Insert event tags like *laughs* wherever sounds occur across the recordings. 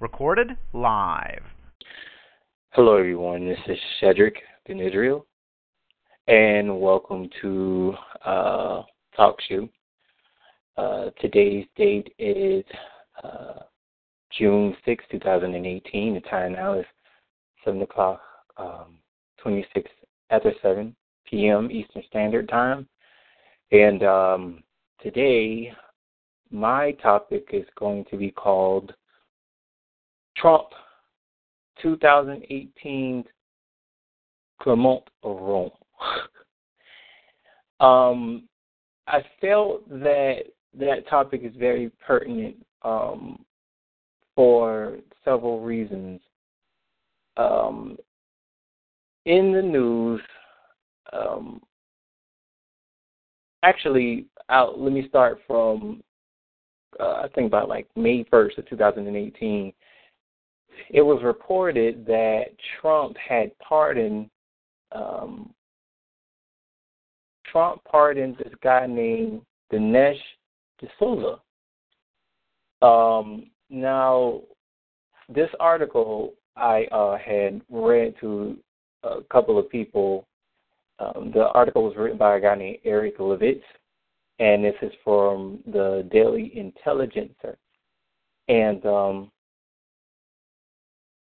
Recorded live. Hello, everyone. This is Shedrick in Israel, and welcome to uh, Talk Shoe. Uh, today's date is uh, June 6, 2018. The time now is 7 o'clock, um, 26 after 7 p.m. Eastern Standard Time. And um, today my topic is going to be called Trump 2018 Clement Rome. *laughs* um, I felt that that topic is very pertinent um, for several reasons. Um, in the news, um, actually, I'll, let me start from uh, I think about like May 1st of 2018, it was reported that Trump had pardoned um, Trump pardoned this guy named Dinesh D'Souza. Um, now, this article I uh, had read to a couple of people. Um, the article was written by a guy named Eric Levitz, and this is from the Daily Intelligencer. And um,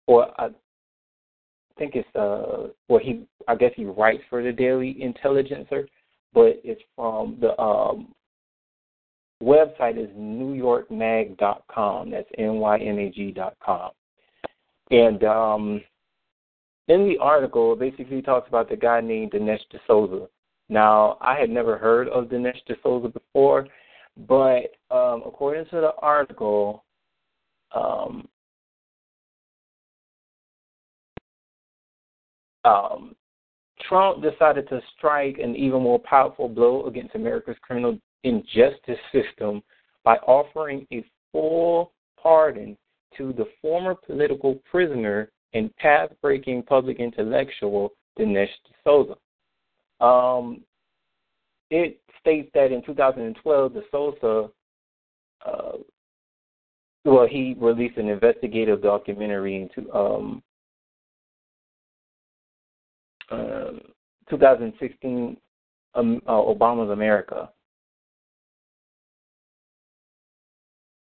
or I think it's uh, well he I guess he writes for the Daily Intelligencer, but it's from the um, website is newyorkmag.com. That's n y m a g.com. And um, in the article, basically talks about the guy named Dinesh D'Souza now, I had never heard of Dinesh D'Souza before, but um, according to the article, um, um, Trump decided to strike an even more powerful blow against America's criminal injustice system by offering a full pardon to the former political prisoner and path breaking public intellectual Dinesh D'Souza. Um, it states that in 2012, D'Souza, uh, well, he released an investigative documentary into um, uh, 2016, um, uh, Obama's America.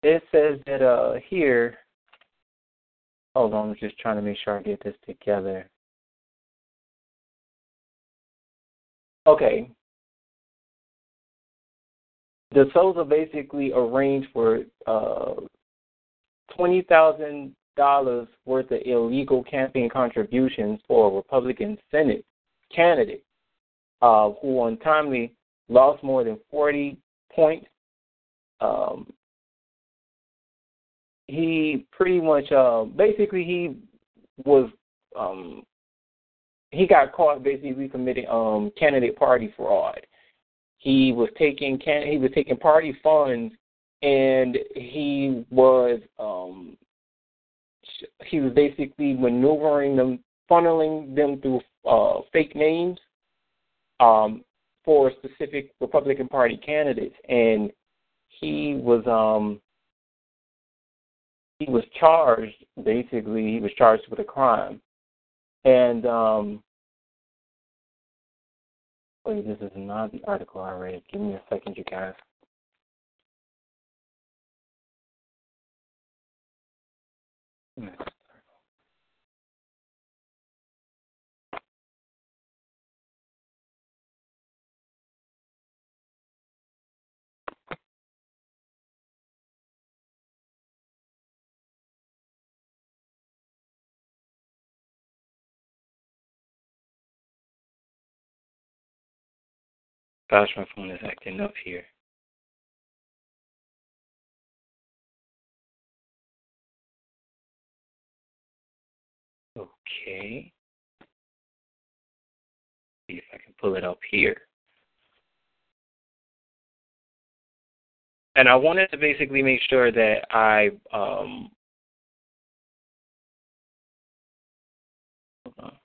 It says that uh, here, hold on, I'm just trying to make sure I get this together. Okay. D'Souza basically arranged for uh, twenty thousand dollars worth of illegal campaign contributions for a Republican Senate candidate uh, who untimely lost more than forty points. Um, he pretty much, uh, basically, he was um, he got caught basically committing um candidate party fraud. He was taking can he was taking party funds and he was um he was basically maneuvering them funneling them through uh fake names um for specific Republican Party candidates and he was um he was charged basically he was charged with a crime and um, wait, this is not the article I read. Give me a second, you guys. Gosh, my phone is acting up here. Okay. See if I can pull it up here. And I wanted to basically make sure that I um, hold on.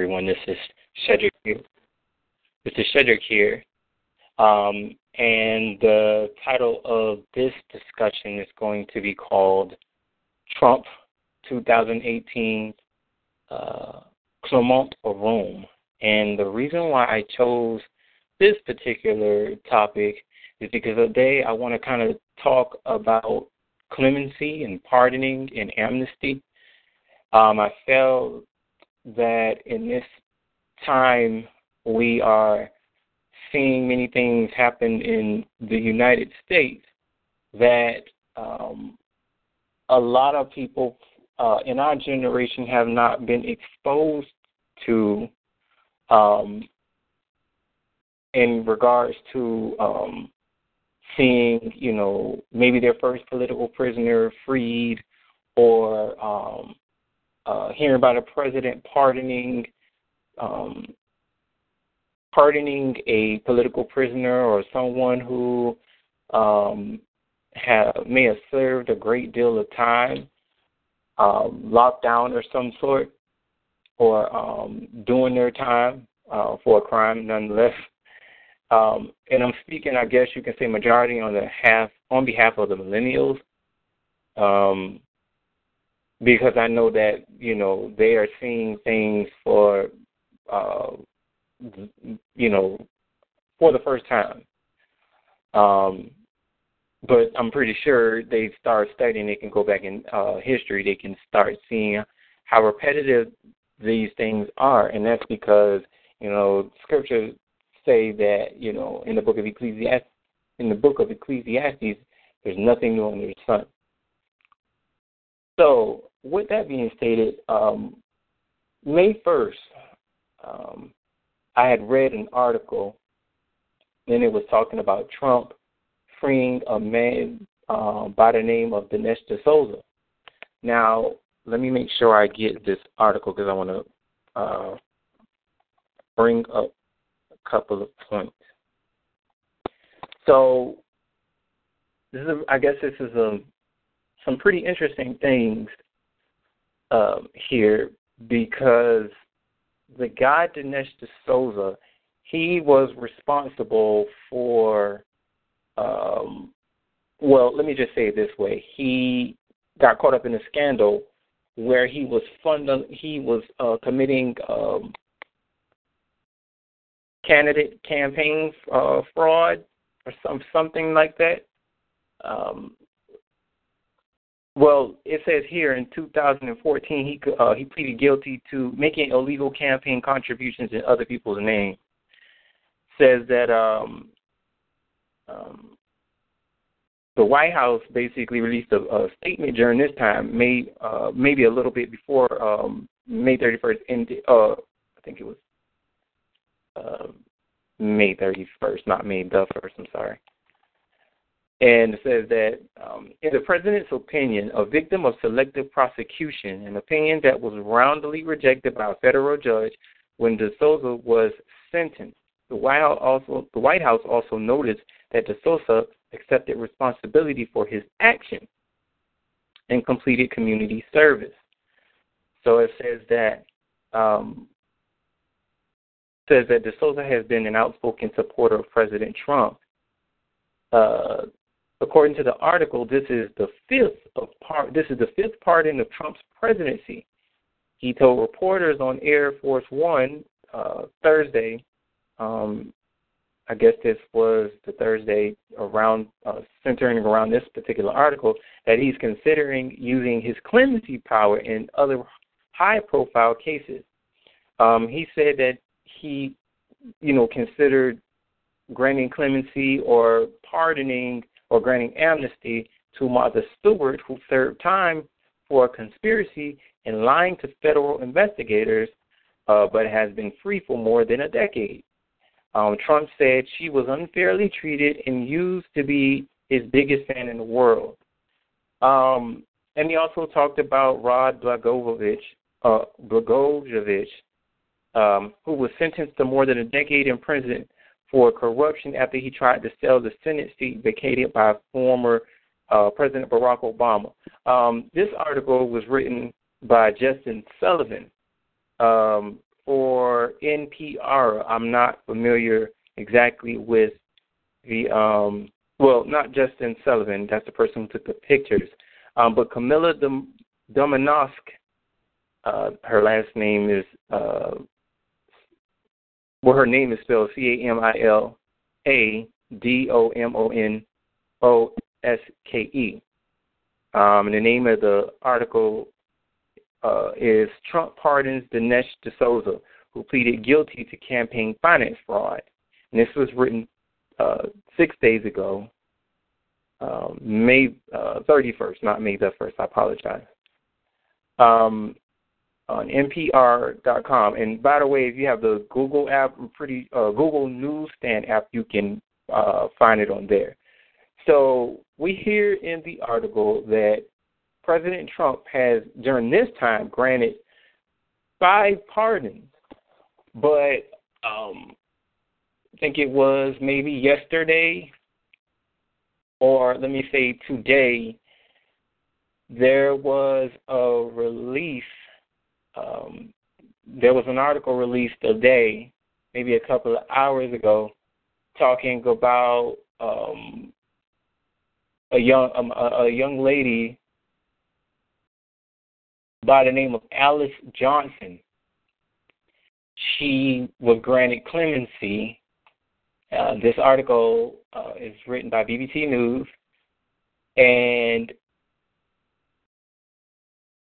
Everyone. This is Shedrick. here. This is Shedrick here. Um, and the title of this discussion is going to be called Trump 2018 uh, Clement of Rome. And the reason why I chose this particular topic is because today I want to kind of talk about clemency and pardoning and amnesty. Um, I felt that in this time we are seeing many things happen in the United States that um, a lot of people uh, in our generation have not been exposed to um, in regards to um, seeing, you know, maybe their first political prisoner freed or um, uh, hearing about a president pardoning um, pardoning a political prisoner or someone who um, have, may have served a great deal of time, um, locked down or some sort, or um, doing their time uh, for a crime nonetheless. Um, and I'm speaking, I guess you can say, majority on the half on behalf of the millennials, um, because I know that you know they are seeing things for uh, you know, for the first time. Um, but I'm pretty sure they start studying. They can go back in uh, history. They can start seeing how repetitive these things are, and that's because you know scriptures say that you know in the book of Ecclesiastes, in the book of Ecclesiastes, there's nothing new under the sun. So, with that being stated, um, May 1st, um, I had read an article, and it was talking about Trump freeing a man uh, by the name of Dinesh D'Souza. Now, let me make sure I get this article because I want to uh, bring up a couple of points. So, this is, I guess, this is a, some pretty interesting things um, here because the guy Dinesh D'Souza, he was responsible for. Um, well, let me just say it this way: he got caught up in a scandal where he was fund he was uh, committing um, candidate campaign uh, fraud or some something like that. Um, well, it says here in 2014 he uh, he pleaded guilty to making illegal campaign contributions in other people's names. Says that um, um, the White House basically released a, a statement during this time, May uh, maybe a little bit before um, May 31st. Ended, uh, I think it was uh, May 31st, not May the first. I'm sorry and it says that um, in the president's opinion, a victim of selective prosecution, an opinion that was roundly rejected by a federal judge when D'Souza was sentenced. The White House also, the White House also noticed that D'Souza accepted responsibility for his action and completed community service. So it says that um, says that D'Souza has been an outspoken supporter of President Trump. Uh, According to the article, this is the fifth of part. This is the fifth pardon of Trump's presidency. He told reporters on Air Force One uh, Thursday. Um, I guess this was the Thursday around uh, centering around this particular article that he's considering using his clemency power in other high-profile cases. Um, he said that he, you know, considered granting clemency or pardoning or granting amnesty to Martha Stewart, who served time for a conspiracy and lying to federal investigators, uh, but has been free for more than a decade. Um, Trump said she was unfairly treated and used to be his biggest fan in the world. Um, and he also talked about Rod Blagojevich, uh, Blagojevich um, who was sentenced to more than a decade in prison for corruption after he tried to sell the Senate seat vacated by former uh, President Barack Obama. Um, this article was written by Justin Sullivan um, or NPR. I'm not familiar exactly with the um well, not Justin Sullivan, that's the person who took the pictures. Um, but Camila Dom- Domonosk, uh, her last name is uh, well, her name is spelled C A M I L A D O M O N O S K E. Um, and the name of the article uh, is Trump pardons Dinesh D'Souza, who pleaded guilty to campaign finance fraud. And this was written uh, six days ago, um, May uh, 31st, not May the 1st. I apologize. Um, on NPR.com. And by the way, if you have the Google app, pretty uh, Google Newsstand app, you can uh, find it on there. So we hear in the article that President Trump has, during this time, granted five pardons, but um, I think it was maybe yesterday, or let me say today, there was a release. Um, there was an article released today, maybe a couple of hours ago, talking about um, a young um, a, a young lady by the name of Alice Johnson. She was granted clemency. Uh, this article uh, is written by BBC News, and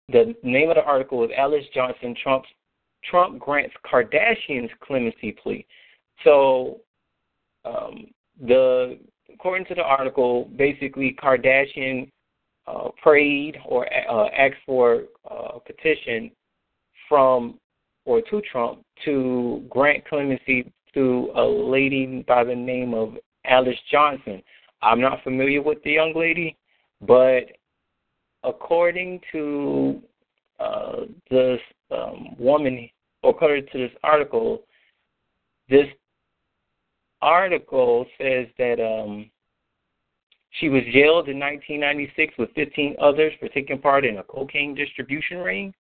the name of the article is Alice Johnson Trump's Trump grants Kardashians clemency plea. So, um, the according to the article, basically Kardashian uh, prayed or uh, asked for a petition from or to Trump to grant clemency to a lady by the name of Alice Johnson. I'm not familiar with the young lady, but according to uh, this um, woman, according to this article, this article says that um, she was jailed in 1996 with 15 others for taking part in a cocaine distribution ring.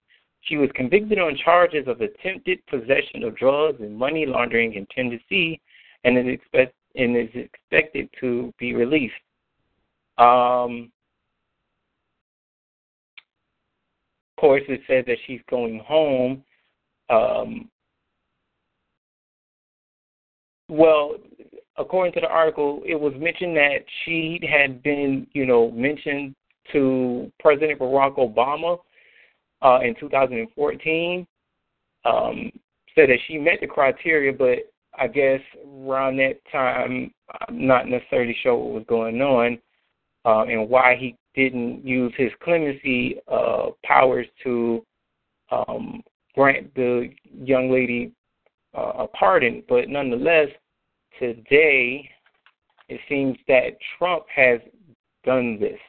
She was convicted on charges of attempted possession of drugs and money laundering in Tennessee, and is, expect, and is expected to be released. Um, of course, it says that she's going home. Um, well, according to the article, it was mentioned that she had been, you know, mentioned to President Barack Obama uh, in 2014. Um, said that she met the criteria, but I guess around that time, I'm not necessarily sure what was going on uh, and why he didn't use his clemency uh, powers to um, grant the young lady uh, a pardon. But nonetheless, today it seems that Trump has done this.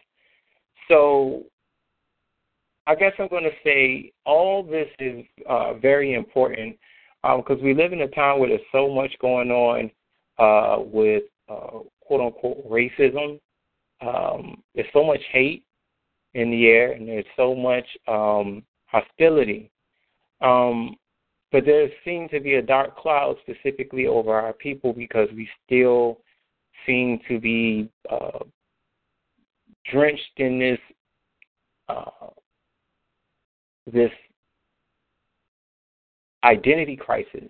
So I guess I'm going to say all this is uh, very important because um, we live in a time where there's so much going on uh, with uh, quote unquote racism. Um, there's so much hate in the air, and there's so much um, hostility. Um, but there seems to be a dark cloud specifically over our people because we still seem to be uh, drenched in this uh, this identity crisis.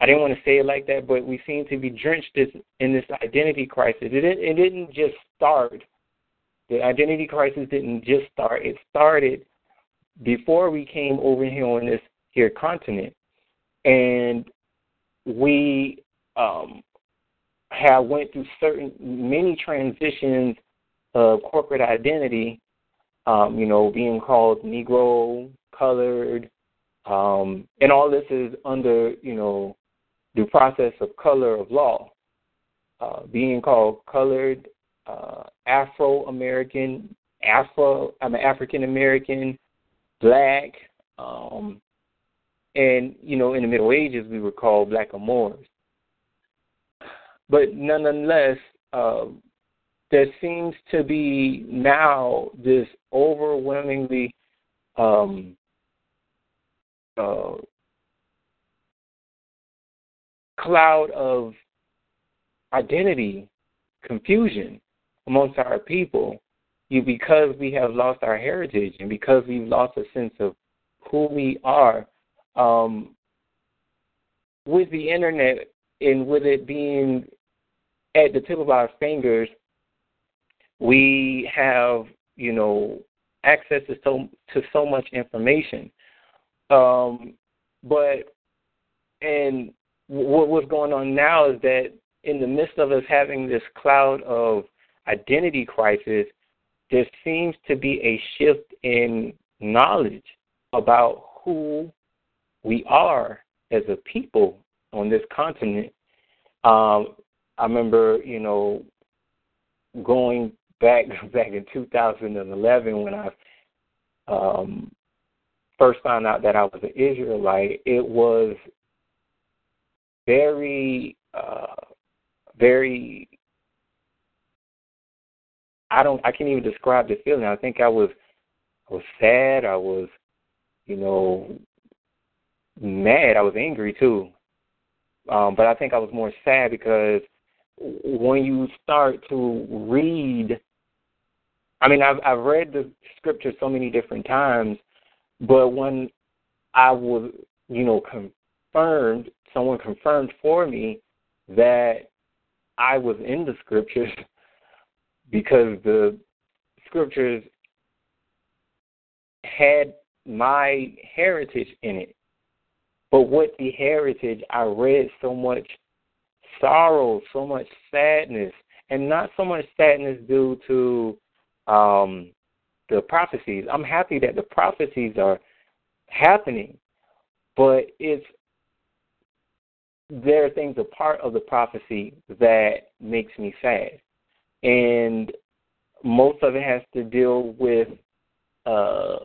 I didn't want to say it like that, but we seem to be drenched in this identity crisis. It didn't, it didn't just start. The identity crisis didn't just start. It started before we came over here on this here continent, and we um, have went through certain many transitions of corporate identity. Um, you know, being called Negro, colored, um, and all this is under you know the process of color of law. Uh, being called colored, uh, Afro American, Afro, I'm African American, black, um, and, you know, in the Middle Ages, we were called blackamoors. But nonetheless, uh, there seems to be now this overwhelmingly um, uh, cloud of identity confusion amongst our people you because we have lost our heritage and because we've lost a sense of who we are um, with the internet and with it being at the tip of our fingers we have you know access to so to so much information. Um, but and what what's going on now is that in the midst of us having this cloud of identity crisis, there seems to be a shift in knowledge about who we are as a people on this continent. Um, I remember, you know, going back *laughs* back in 2011 when I um, first found out that I was an Israelite. It was very, uh, very I don't I can't even describe the feeling. I think I was I was sad, I was, you know, mad, I was angry too. Um, but I think I was more sad because when you start to read I mean I've I've read the scripture so many different times, but when I was, you know, confirmed, someone confirmed for me that I was in the scriptures *laughs* because the scriptures had my heritage in it. But with the heritage, I read so much sorrow, so much sadness, and not so much sadness due to um, the prophecies. I'm happy that the prophecies are happening, but it's there are things a part of the prophecy that makes me sad and most of it has to deal with uh,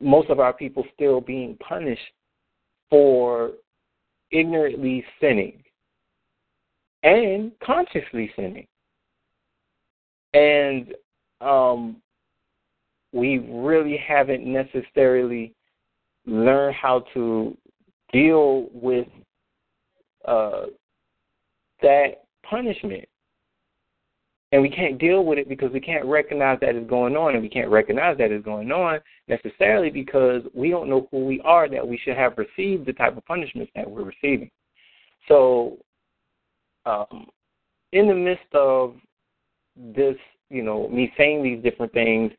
most of our people still being punished for ignorantly sinning and consciously sinning. And um, we really haven't necessarily learned how to deal with uh, that punishment and we can't deal with it because we can't recognize that it's going on, and we can't recognize that it's going on necessarily because we don't know who we are that we should have received the type of punishments that we're receiving. So, um, in the midst of this, you know, me saying these different things,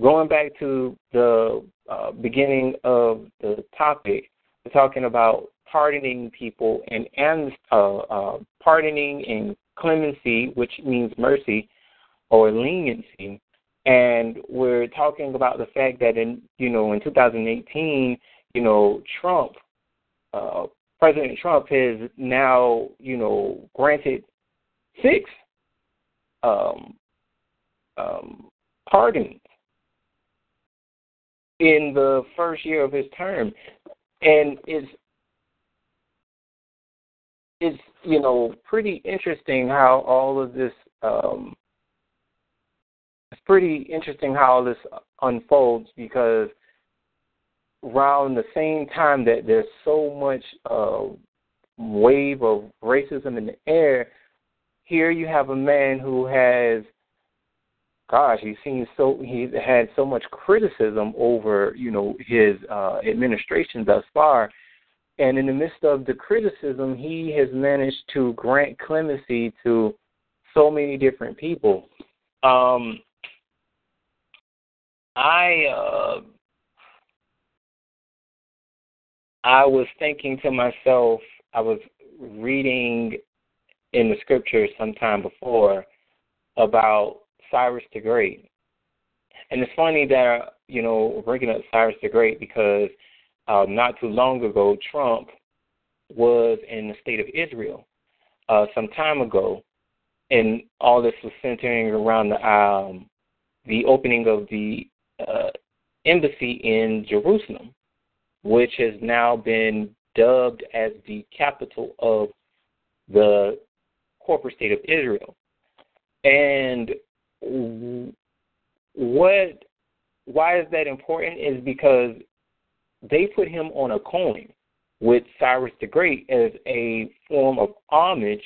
going back to the uh, beginning of the topic, talking about pardoning people and and uh, uh, pardoning and clemency, which means mercy or leniency. And we're talking about the fact that in you know in 2018, you know Trump, uh, President Trump has now you know granted six um, um, pardons in the first year of his term, and it's it's you know pretty interesting how all of this um, it's pretty interesting how all this unfolds because around the same time that there's so much uh, wave of racism in the air, here you have a man who has gosh, he's seen so he's had so much criticism over, you know, his uh administration thus far and in the midst of the criticism, he has managed to grant clemency to so many different people. Um, I uh, I was thinking to myself, I was reading in the scriptures sometime before about Cyrus the Great. And it's funny that, you know, bringing up Cyrus the Great because uh, not too long ago, Trump was in the state of Israel uh, some time ago, and all this was centering around the um, the opening of the uh, embassy in Jerusalem, which has now been dubbed as the capital of the corporate state of Israel. And what why is that important is because they put him on a coin. with Cyrus the Great as a form of homage,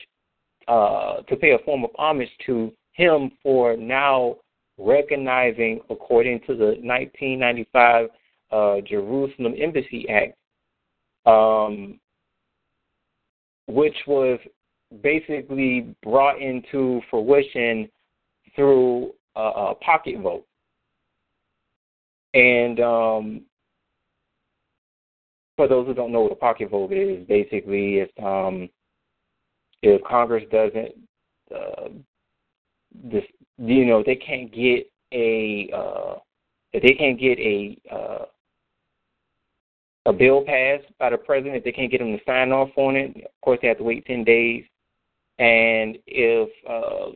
uh, to pay a form of homage to him for now recognizing, according to the 1995 uh, Jerusalem Embassy Act, um, which was basically brought into fruition through a, a pocket vote. And um, for those who don't know what a pocket vote is, basically um, if Congress doesn't, uh, this, you know, they can't get a, uh, if they can't get a uh, a bill passed by the president, if they can't get him to sign off on it, of course they have to wait ten days. And if uh,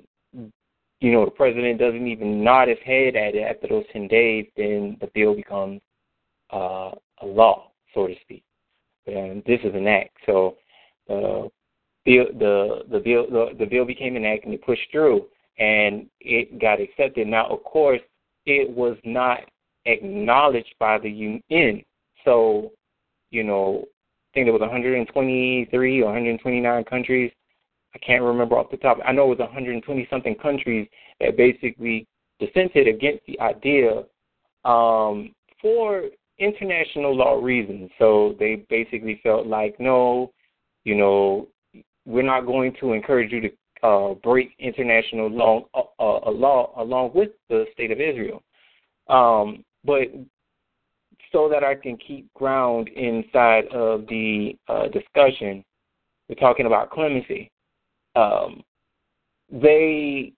you know the president doesn't even nod his head at it after those ten days, then the bill becomes uh, a law, so to speak. And this is an act, so uh, bill, the the bill the, the bill became an act and it pushed through, and it got accepted. Now, of course, it was not acknowledged by the UN. So, you know, I think there was 123 or 129 countries. I can't remember off the top. I know it was 120 something countries that basically dissented against the idea um, for international law reasons. So they basically felt like, no, you know, we're not going to encourage you to uh, break international law, uh, uh, law along with the state of Israel. Um, but so that I can keep ground inside of the uh, discussion, we're talking about clemency. Um, they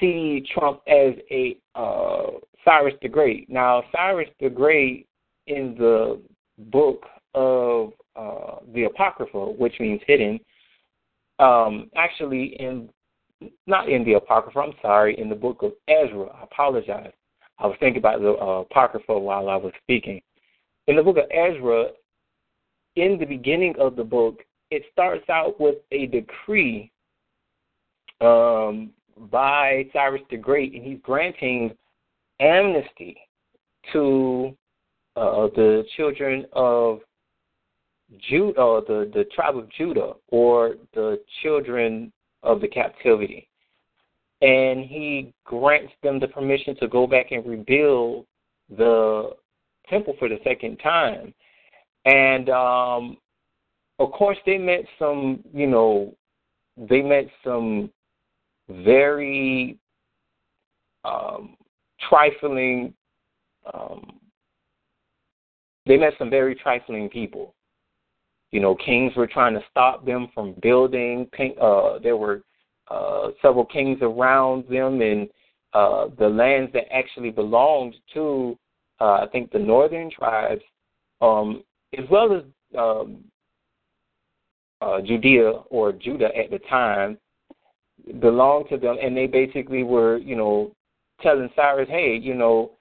see Trump as a uh, Cyrus the Great. Now, Cyrus the Great in the book of uh, the Apocrypha, which means hidden, um, actually in not in the Apocrypha, I'm sorry, in the book of Ezra. I apologize. I was thinking about the uh, Apocrypha while I was speaking. In the book of Ezra, in the beginning of the book, it starts out with a decree um, by Cyrus the Great, and he's granting amnesty to uh, the children of Judah, uh, the the tribe of Judah, or the children of the captivity and he grants them the permission to go back and rebuild the temple for the second time. And um, of course, they met some, you know, they met some very um, trifling. Um, they met some very trifling people. You know, kings were trying to stop them from building. Uh, there were uh, several kings around them and uh, the lands that actually belonged to, uh, I think, the northern tribes, um, as well as um, uh, Judea or Judah at the time, belonged to them, and they basically were, you know, telling Cyrus, hey, you know,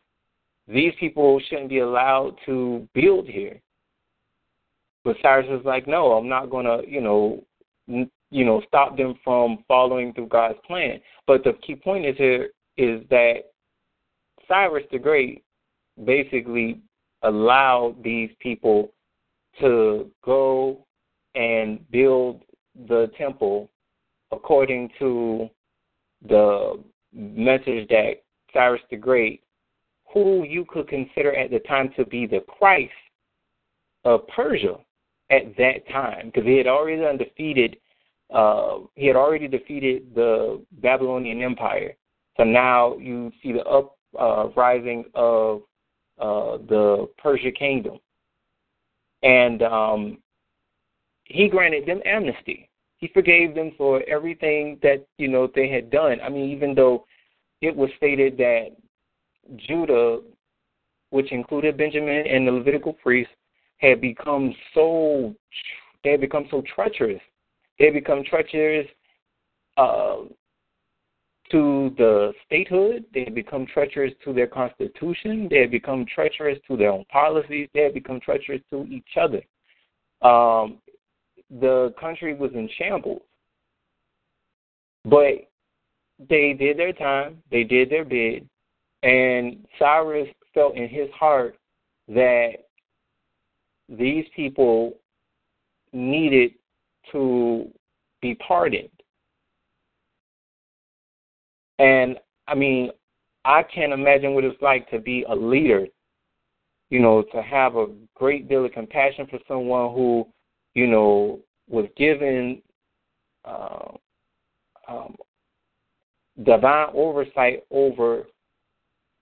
these people shouldn't be allowed to build here. But Cyrus was like, no, I'm not going to, you know, you know, stop them from following through God's plan. But the key point is here is that Cyrus the Great basically allowed these people to go and build the temple according to the message that Cyrus the Great, who you could consider at the time to be the Christ of Persia at that time, because he had already undefeated uh, he had already defeated the Babylonian Empire. So now you see the uprising uh, of uh, the Persia kingdom. And um, he granted them amnesty. He forgave them for everything that, you know, they had done. I mean, even though it was stated that Judah, which included Benjamin and the Levitical priests, had become so they had become so treacherous they had become treacherous uh, to the statehood. They had become treacherous to their constitution. They had become treacherous to their own policies. They had become treacherous to each other. Um, the country was in shambles. But they did their time, they did their bid, and Cyrus felt in his heart that these people needed to be pardoned. And I mean, I can't imagine what it's like to be a leader, you know, to have a great deal of compassion for someone who, you know, was given uh, um, divine oversight over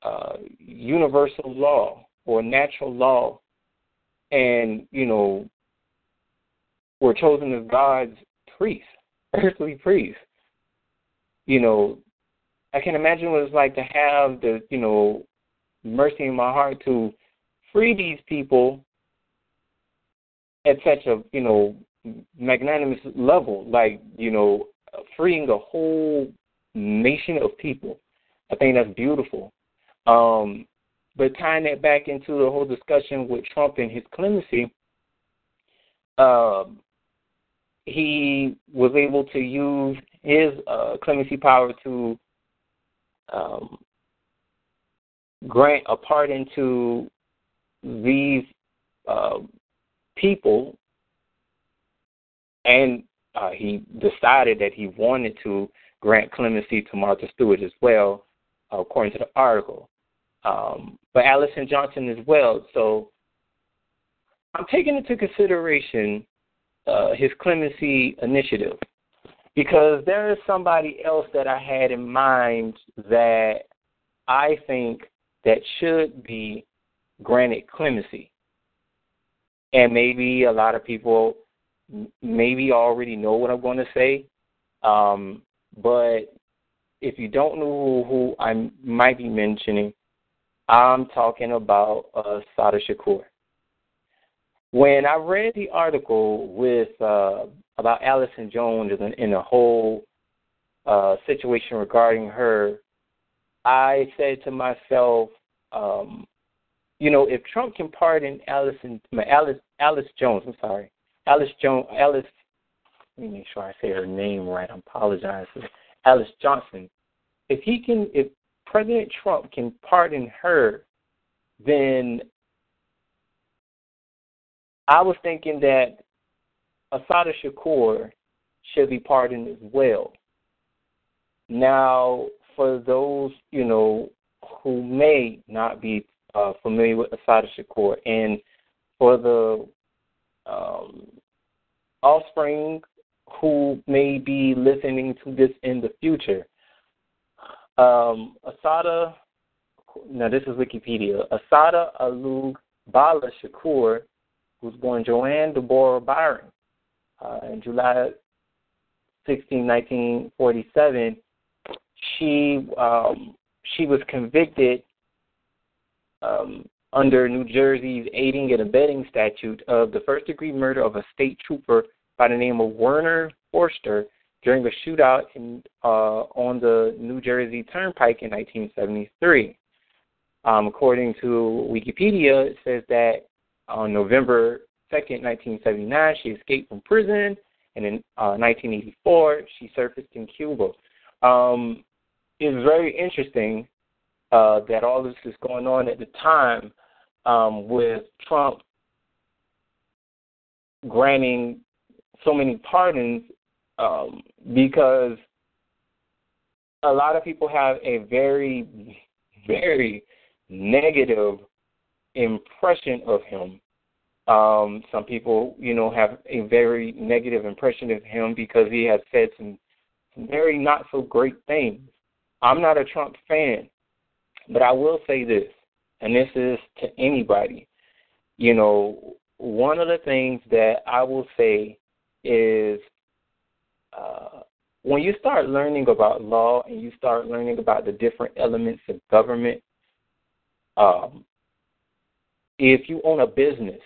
uh, universal law or natural law, and you know, were chosen as God's priests, earthly priests. You know, I can imagine what it's like to have the, you know, mercy in my heart to free these people at such a, you know, magnanimous level, like, you know, freeing a whole nation of people. I think that's beautiful. Um, but tying that back into the whole discussion with Trump and his clemency, uh, he was able to use his uh, clemency power to um, grant a pardon to these uh, people, and uh, he decided that he wanted to grant clemency to Martha Stewart as well, according to the article. Um, but Allison Johnson as well. So I'm taking into consideration uh, his clemency initiative because there is somebody else that I had in mind that I think that should be granted clemency. And maybe a lot of people maybe already know what I'm going to say. Um, but if you don't know who, who I might be mentioning, I'm talking about uh, Assata Shakur. When I read the article with uh, about Allison Jones and, the whole uh, situation regarding her, I said to myself, um, you know, if Trump can pardon Allison, Alice, Alice Jones, I'm sorry, Alice Jones, Alice. Let me make sure I say her name right. I apologize. Alice Johnson. If he can, if President Trump can pardon her, then I was thinking that Assata Shakur should be pardoned as well. Now, for those, you know, who may not be uh, familiar with Assata Shakur, and for the um, offspring who may be listening to this in the future, um, Assata, now this is Wikipedia, Asada Alug Bala Shakur was born Joanne Deborah Byron uh, in July 16, 1947, she um, she was convicted um, under New Jersey's aiding and abetting statute of the first degree murder of a state trooper by the name of Werner Foerster during a shootout in, uh, on the New Jersey Turnpike in 1973. Um, according to Wikipedia, it says that on November 2nd, 1979, she escaped from prison, and in uh, 1984, she surfaced in Cuba. Um, it's very interesting uh, that all this is going on at the time um, with Trump granting so many pardons um, because a lot of people have a very, very negative impression of him um, some people, you know, have a very negative impression of him because he has said some, some very not so great things. I'm not a Trump fan, but I will say this, and this is to anybody. You know, one of the things that I will say is uh, when you start learning about law and you start learning about the different elements of government, um, if you own a business,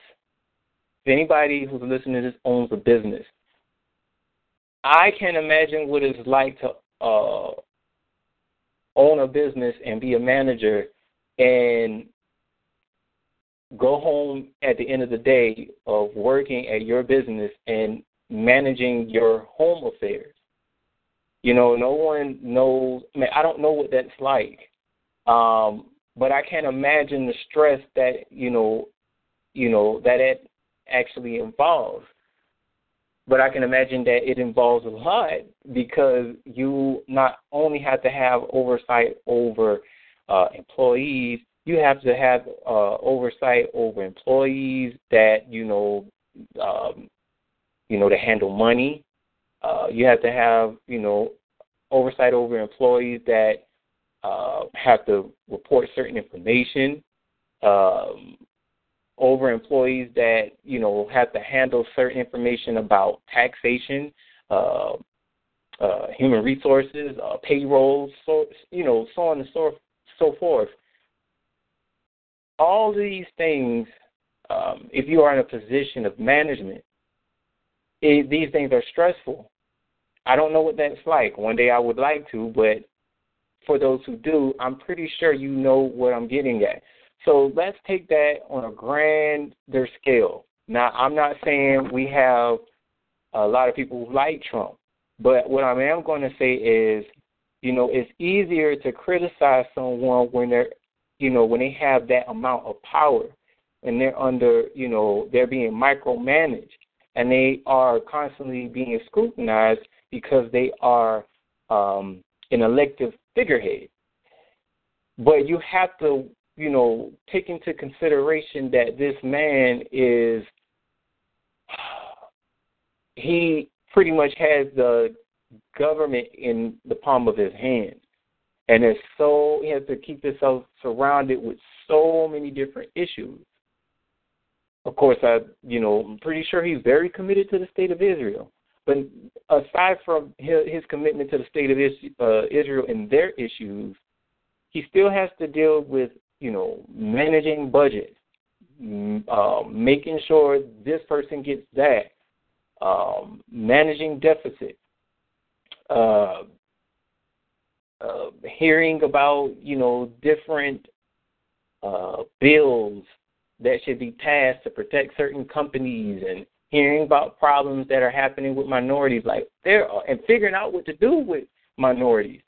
if anybody who's listening to this owns a business, I can imagine what it's like to uh, own a business and be a manager and go home at the end of the day of working at your business and managing your home affairs. You know, no one knows. I mean, I don't know what that's like, um, but I can't imagine the stress that you know, you know that it actually involves. But I can imagine that it involves a lot because you not only have to have oversight over uh, employees, you have to have uh, oversight over employees that you know, um, you know, to handle money. Uh, you have to have you know oversight over employees that uh, have to report certain information. Um, over employees that you know have to handle certain information about taxation, uh, uh, human resources, uh, payroll, so you know, so on and so so forth. All these things, um, if you are in a position of management, it, these things are stressful. I don't know what that's like. One day I would like to, but for those who do, I'm pretty sure you know what I'm getting at. So let's take that on a grander scale. Now, I'm not saying we have a lot of people who like Trump, but what I am going to say is, you know, it's easier to criticize someone when they're, you know, when they have that amount of power and they're under, you know, they're being micromanaged and they are constantly being scrutinized because they are um, an elective figurehead. But you have to you know, take into consideration that this man is he pretty much has the government in the palm of his hand. And it's so he has to keep himself surrounded with so many different issues. Of course, I you know I'm pretty sure he's very committed to the state of Israel. But aside from his, his commitment to the state of uh, Israel and their issues, he still has to deal with you know, managing budget, uh, making sure this person gets that, um, managing deficit, uh, uh, hearing about you know different uh, bills that should be passed to protect certain companies and hearing about problems that are happening with minorities like there and figuring out what to do with minorities.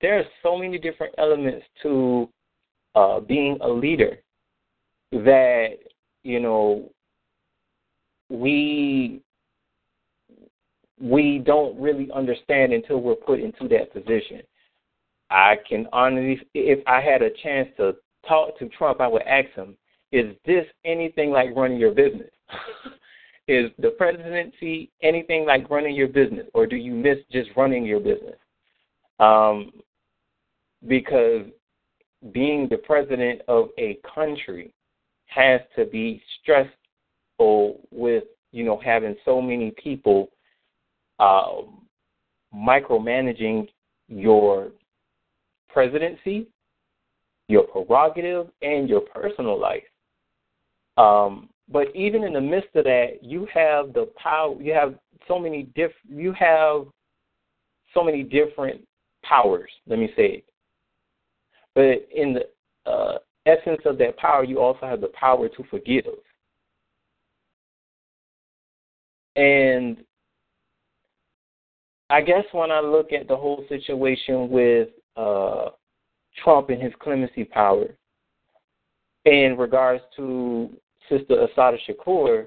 There are so many different elements to uh, being a leader that you know we we don't really understand until we're put into that position. I can honestly, if I had a chance to talk to Trump, I would ask him, "Is this anything like running your business? *laughs* Is the presidency anything like running your business, or do you miss just running your business?" Um, because being the president of a country has to be stressful with you know having so many people uh, micromanaging your presidency, your prerogative, and your personal life. Um, but even in the midst of that, you have the power. You have so many diff. You have so many different powers. Let me say it. But in the uh, essence of that power, you also have the power to forgive. And I guess when I look at the whole situation with uh, Trump and his clemency power, in regards to Sister Assata Shakur,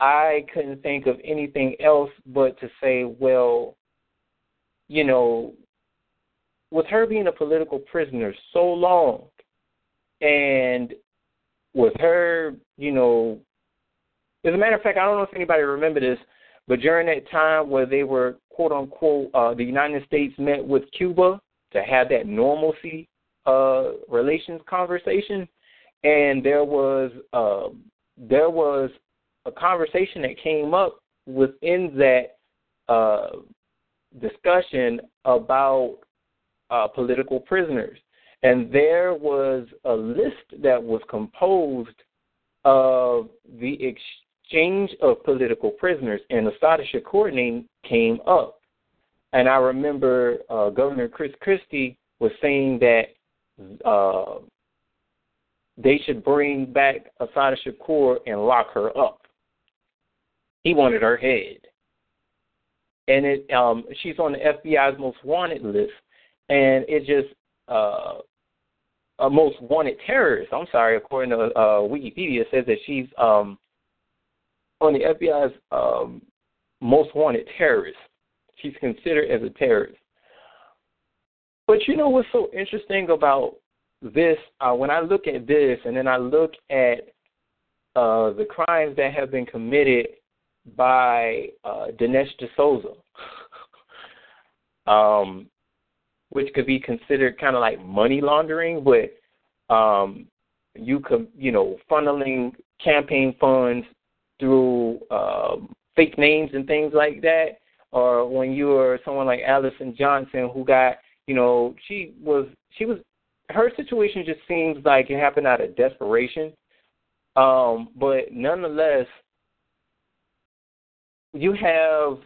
I couldn't think of anything else but to say, well, you know, with her being a political prisoner so long, and with her, you know, as a matter of fact, I don't know if anybody remember this, but during that time where they were quote unquote, uh, the United States met with Cuba to have that normalcy uh, relations conversation, and there was uh, there was a conversation that came up within that uh, discussion about uh, political prisoners. And there was a list that was composed of the exchange of political prisoners, and Assata Shakur name came up. And I remember uh, Governor Chris Christie was saying that uh, they should bring back Assata Shakur and lock her up. He wanted her head. And it, um, she's on the FBI's most wanted list and it just uh, a most wanted terrorist. I'm sorry, according to uh, Wikipedia, says that she's um, on the FBI's um, most wanted terrorist. She's considered as a terrorist. But you know what's so interesting about this? Uh, when I look at this, and then I look at uh, the crimes that have been committed by uh, Dinesh D'Souza, *laughs* um, which could be considered kind of like money laundering, but um, you could, you know, funneling campaign funds through um, fake names and things like that, or when you were someone like Allison Johnson who got, you know, she was she was her situation just seems like it happened out of desperation. Um, but nonetheless, you have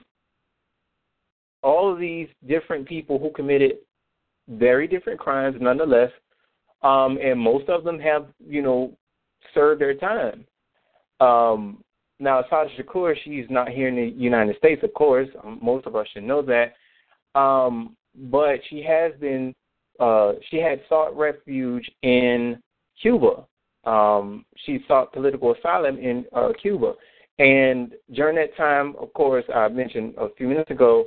all of these different people who committed very different crimes nonetheless um, and most of them have, you know, served their time. Um, now, Assata Shakur, she's not here in the United States, of course. Um, most of us should know that. Um, but she has been, uh, she had sought refuge in Cuba. Um, she sought political asylum in uh, Cuba. And during that time, of course, I mentioned a few minutes ago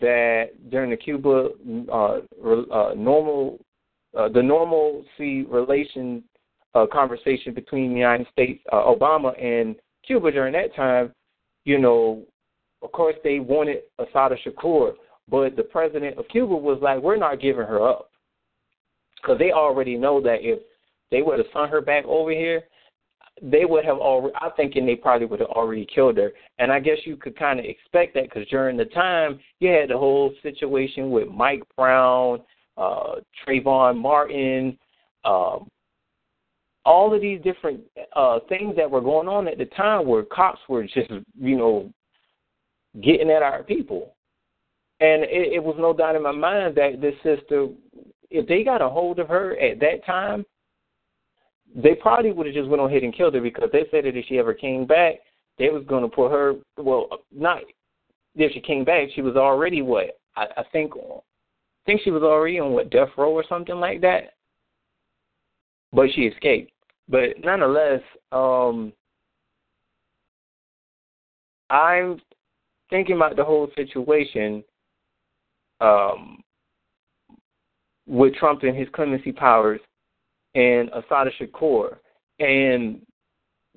that during the Cuba uh, uh, normal uh, the normalcy relation uh, conversation between the United States, uh, Obama, and Cuba during that time, you know, of course they wanted Assata Shakur, but the president of Cuba was like, we're not giving her up. Because they already know that if they would have sent her back over here, they would have already, I'm thinking they probably would have already killed her. And I guess you could kind of expect that because during the time, you had the whole situation with Mike Brown uh, Trayvon Martin, um, all of these different uh, things that were going on at the time where cops were just, you know, getting at our people. And it, it was no doubt in my mind that this sister, if they got a hold of her at that time, they probably would have just went on ahead and killed her because they said that if she ever came back, they was going to put her. Well, not if she came back, she was already what I, I think think she was already on what death row or something like that, but she escaped. But nonetheless, um, I'm thinking about the whole situation um, with Trump and his clemency powers and Assata Shakur, and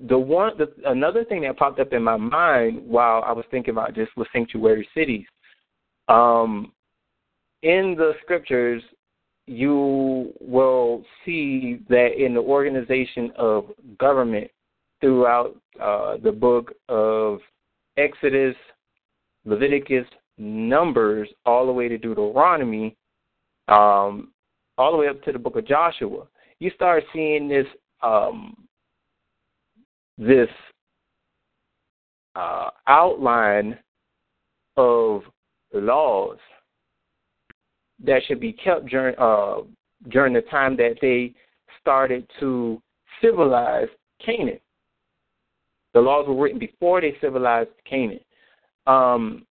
the one, the, another thing that popped up in my mind while I was thinking about this was sanctuary cities. Um, in the scriptures, you will see that in the organization of government throughout uh, the book of Exodus, Leviticus, Numbers, all the way to Deuteronomy, um, all the way up to the book of Joshua, you start seeing this um, this uh, outline of laws that should be kept during uh, during the time that they started to civilize Canaan. The laws were written before they civilized Canaan. Um,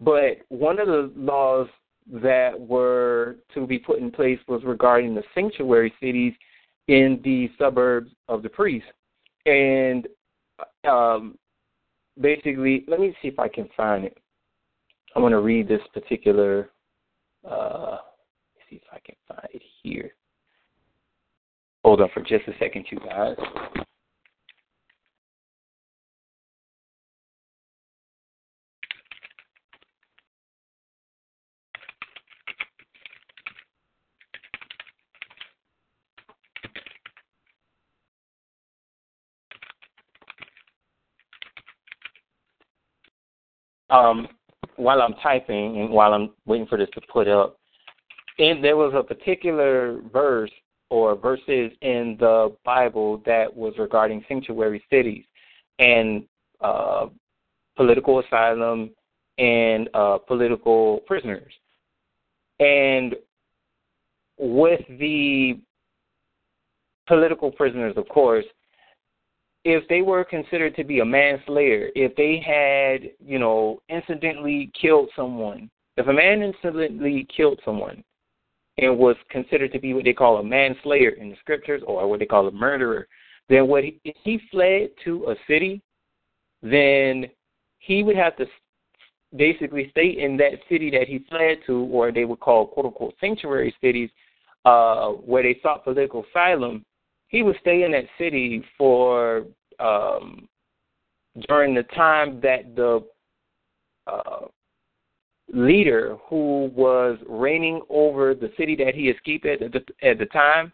but one of the laws that were to be put in place was regarding the sanctuary cities in the suburbs of the priests. And um, basically, let me see if I can find it. I want to read this particular uh, see if I can find it here. Hold on for just a second, you guys. Um, while I'm typing and while I'm waiting for this to put up, and there was a particular verse or verses in the Bible that was regarding sanctuary cities and uh, political asylum and uh, political prisoners. And with the political prisoners, of course, if they were considered to be a manslayer, if they had, you know, incidentally killed someone, if a man incidentally killed someone and was considered to be what they call a manslayer in the scriptures or what they call a murderer, then what he, if he fled to a city, then he would have to basically stay in that city that he fled to, or they would call quote unquote sanctuary cities, uh, where they sought political asylum, he would stay in that city for um, during the time that the uh, leader who was reigning over the city that he escaped at the, at the time,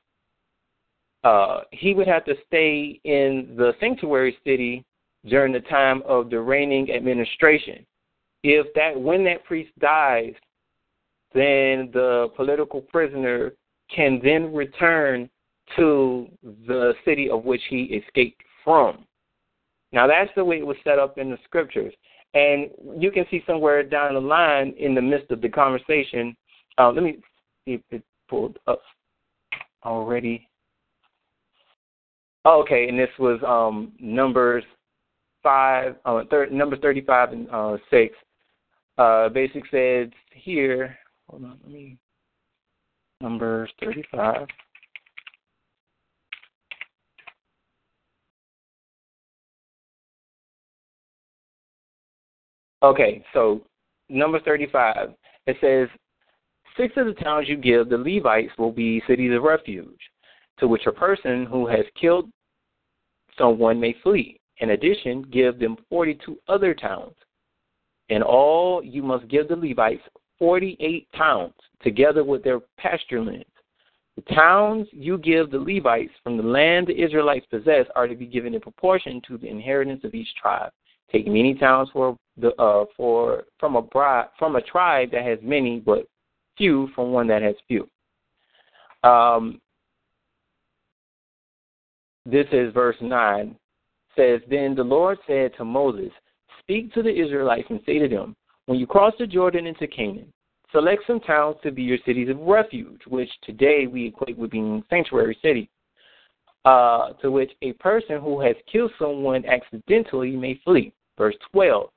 uh, he would have to stay in the sanctuary city during the time of the reigning administration. If that when that priest dies, then the political prisoner can then return to the city of which he escaped from. Now that's the way it was set up in the scriptures. And you can see somewhere down the line in the midst of the conversation, uh, let me see if it pulled up already. Oh, okay, and this was um, Numbers five, uh, thir- thirty-five and uh, six. Uh, basic says here. Hold on, let me. Numbers thirty-five. Okay, so number 35, it says, Six of the towns you give the Levites will be cities of refuge, to which a person who has killed someone may flee. In addition, give them 42 other towns. In all, you must give the Levites 48 towns, together with their pasture lands. The towns you give the Levites from the land the Israelites possess are to be given in proportion to the inheritance of each tribe. Take many towns for the uh, for from a bride, from a tribe that has many but few from one that has few. Um, this is verse nine. Says then the Lord said to Moses, Speak to the Israelites and say to them, When you cross the Jordan into Canaan, select some towns to be your cities of refuge, which today we equate with being sanctuary cities. Uh, to which a person who has killed someone accidentally may flee. Verse 12.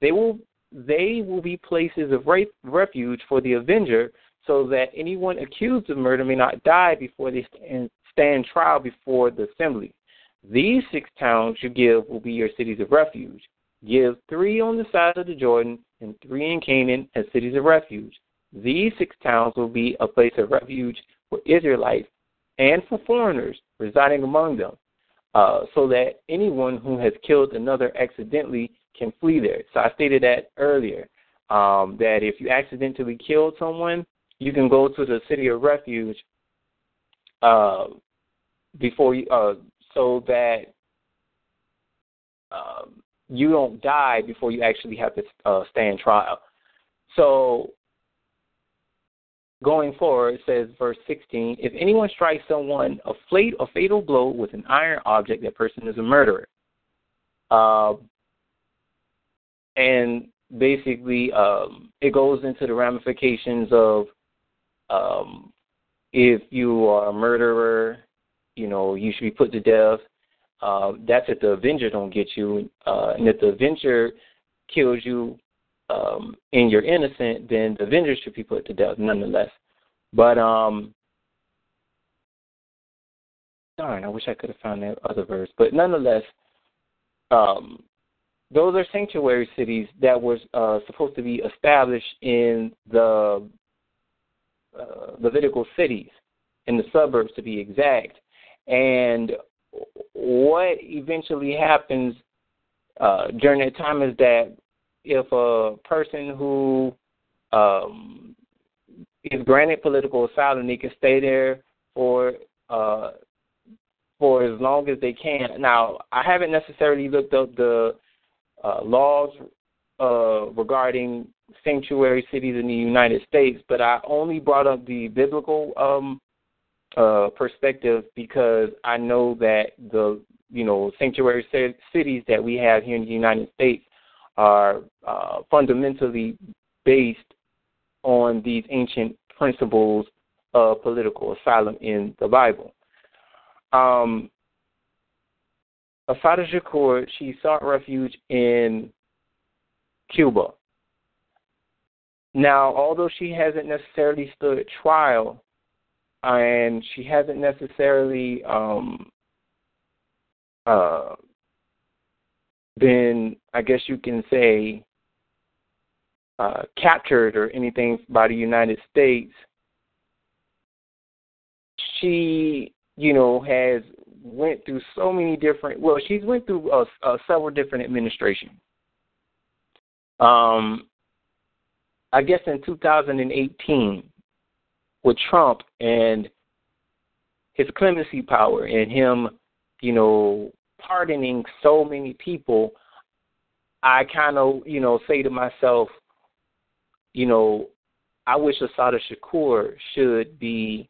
They will they will be places of refuge for the avenger, so that anyone accused of murder may not die before they stand trial before the assembly. These six towns you give will be your cities of refuge. Give three on the side of the Jordan and three in Canaan as cities of refuge. These six towns will be a place of refuge for Israelites and for foreigners residing among them, uh, so that anyone who has killed another accidentally can flee there. So I stated that earlier, um, that if you accidentally killed someone, you can go to the city of refuge uh, before you, uh, so that um, you don't die before you actually have to uh, stand trial. So going forward, it says verse 16, if anyone strikes someone a, a fatal blow with an iron object, that person is a murderer. Uh, and basically um, it goes into the ramifications of um, if you are a murderer, you know, you should be put to death. Uh, that's if the Avenger don't get you, uh, and if the Avenger kills you um, and you're innocent, then the Avenger should be put to death nonetheless. But um, darn, I wish I could have found that other verse. But nonetheless, um, those are sanctuary cities that were uh, supposed to be established in the uh, Levitical cities, in the suburbs to be exact. And what eventually happens uh, during that time is that if a person who um, is granted political asylum, they can stay there for uh, for as long as they can. Now, I haven't necessarily looked up the uh, laws uh, regarding sanctuary cities in the United States, but I only brought up the biblical um, uh, perspective because I know that the you know sanctuary cities that we have here in the United States are uh, fundamentally based on these ancient principles of political asylum in the Bible. Um, Assata Shakur, she sought refuge in Cuba. Now, although she hasn't necessarily stood trial and she hasn't necessarily um, uh, been, I guess you can say, uh, captured or anything by the United States, she, you know, has went through so many different. Well, she's went through uh, uh, several different administrations. Um, I guess in 2018, with Trump and his clemency power and him, you know, pardoning so many people, I kind of, you know, say to myself, you know, I wish Assata Shakur should be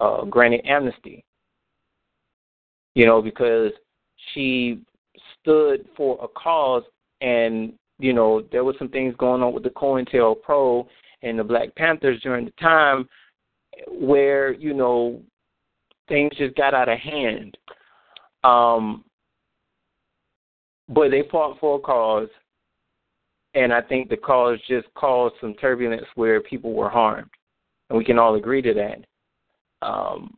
uh, granted amnesty. You know, because she stood for a cause, and you know there was some things going on with the COINTELPRO and the Black Panthers during the time where you know things just got out of hand. Um, but they fought for a cause, and I think the cause just caused some turbulence where people were harmed, and we can all agree to that. Um,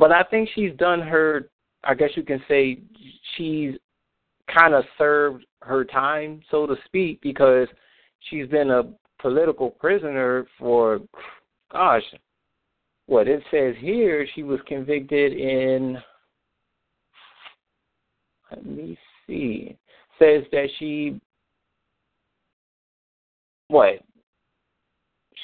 but I think she's done her. I guess you can say she's kind of served her time, so to speak, because she's been a political prisoner for, gosh, what it says here, she was convicted in. Let me see. Says that she what?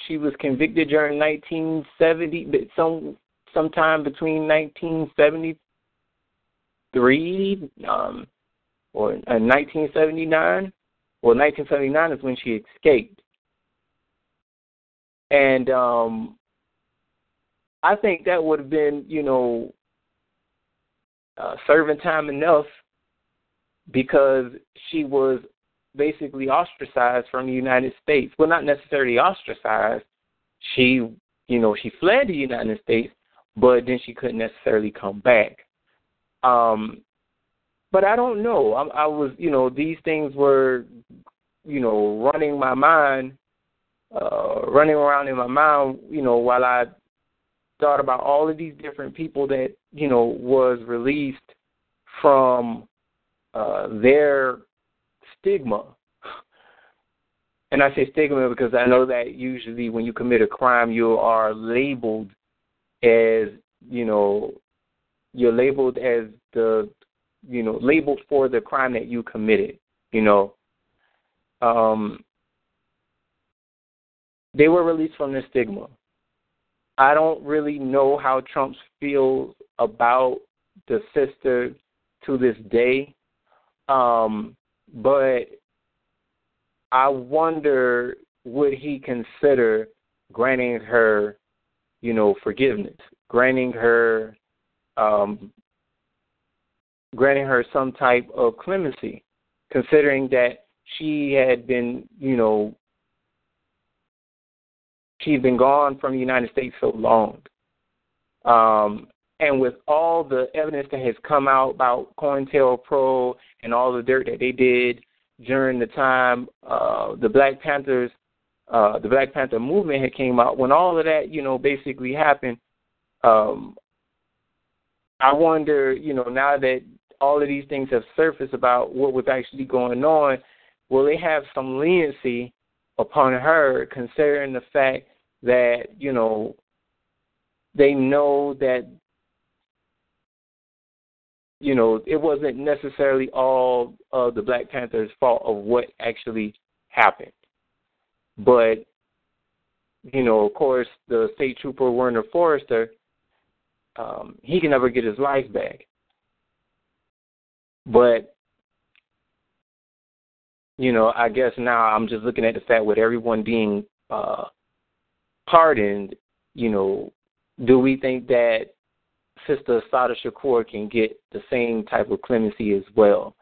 She was convicted during 1970, but some sometime between 1973 um, or uh, 1979. Well, 1979 is when she escaped, and um, I think that would have been, you know, uh, serving time enough because she was basically ostracized from the United States. Well, not necessarily ostracized. She, you know, she fled the United States, but then she couldn't necessarily come back. Um, but I don't know. I, I was, you know, these things were, you know, running my mind, uh, running around in my mind, you know, while I thought about all of these different people that, you know, was released from uh, their stigma. And I say stigma because I know that usually when you commit a crime, you are labeled as, you know, you're labeled as the, you know, labeled for the crime that you committed, you know. Um, they were released from the stigma. I don't really know how Trump feels about the sister to this day. Um, but I wonder would he consider granting her, you know, forgiveness, granting her um, granting her some type of clemency, considering that she had been, you know, she's been gone from the United States so long. Um, and with all the evidence that has come out about COINTELPRO and all the dirt that they did during the time uh, the Black Panthers, uh, the Black Panther movement had came out, when all of that, you know, basically happened, um, I wonder, you know, now that all of these things have surfaced about what was actually going on, will they have some leniency upon her, considering the fact that you know they know that you know, it wasn't necessarily all of the Black Panthers' fault of what actually happened. But, you know, of course, the state trooper Werner Foerster, um, he can never get his life back. But, you know, I guess now I'm just looking at the fact with everyone being uh, pardoned, you know, do we think that Sister Assata Shakur can get the same type of clemency as well.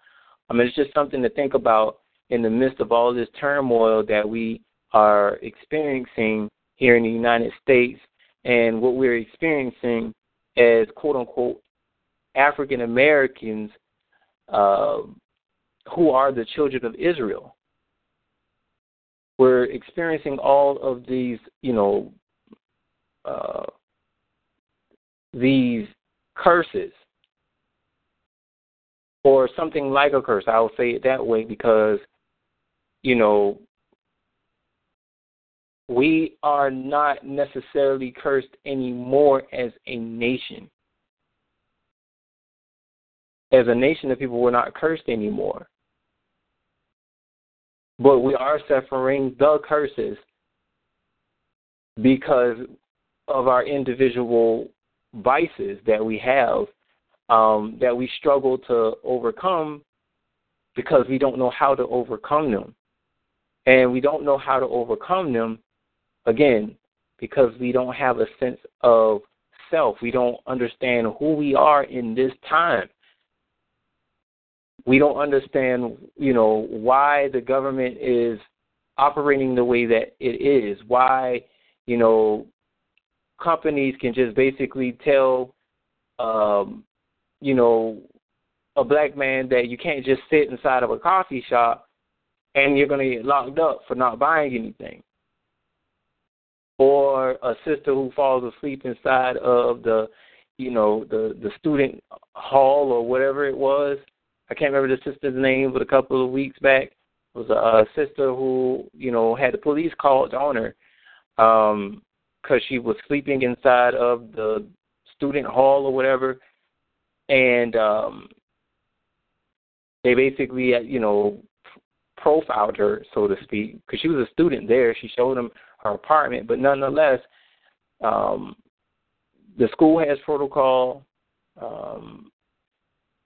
I mean, it's just something to think about in the midst of all this turmoil that we are experiencing here in the United States and what we're experiencing as quote unquote African Americans uh, who are the children of Israel. We're experiencing all of these, you know, uh, these curses or something like a curse. I will say it that way because, you know, we are not necessarily cursed anymore as a nation. As a nation of people, we're not cursed anymore. But we are suffering the curses because of our individual vices that we have um, that we struggle to overcome because we don't know how to overcome them. And we don't know how to overcome them, again, because we don't have a sense of self. We don't understand who we are in this time. We don't understand, you know, why the government is operating the way that it is, why, you know, companies can just basically tell, um, you know, a black man that you can't just sit inside of a coffee shop and you're going to get locked up for not buying anything. Or a sister who falls asleep inside of the, you know, the the student hall or whatever it was. I can't remember the sister's name, but a couple of weeks back it was a, a sister who, you know, had the police called on her um because she was sleeping inside of the student hall or whatever, and um, they basically, uh, you know, profiled her, so to speak, because she was a student there. She showed them her apartment, but nonetheless, um, the school has protocol, um,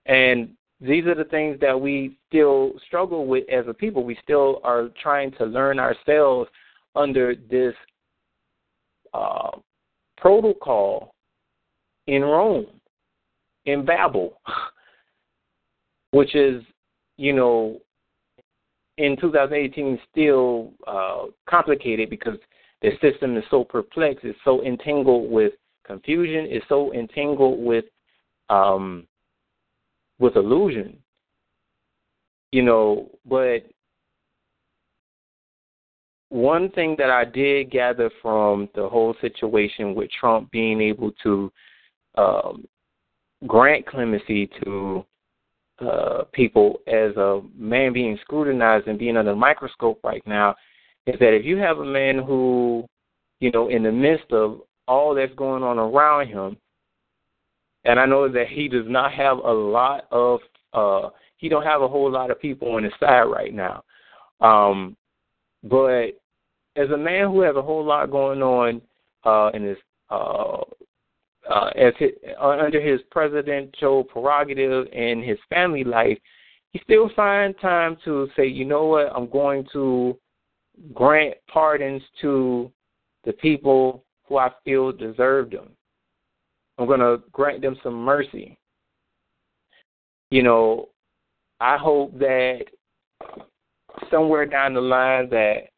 and these are the things that we still struggle with as a people. We still are trying to learn ourselves under this uh, protocol in Rome, in Babel, *laughs* which is, you know, in 2018 still uh, complicated because the system is so perplexed, it's so entangled with confusion, it's so entangled with um, with illusion. You know, but one thing that I did gather from the whole situation with Trump being able to um, grant clemency to uh, people as a man being scrutinized and being under a microscope right now is that if you have a man who, you know, in the midst of all that's going on around him, and I know that he does not have a lot of, uh, he don't have a whole lot of people on his side right now. Um, but as a man who has a whole lot going on uh, in his uh, uh, as his, uh, under his presidential prerogative and his family life, he still finds time to say, you know what, I'm going to grant pardons to the people who I feel deserve them. I'm going to grant them some mercy. You know, I hope that somewhere down the line that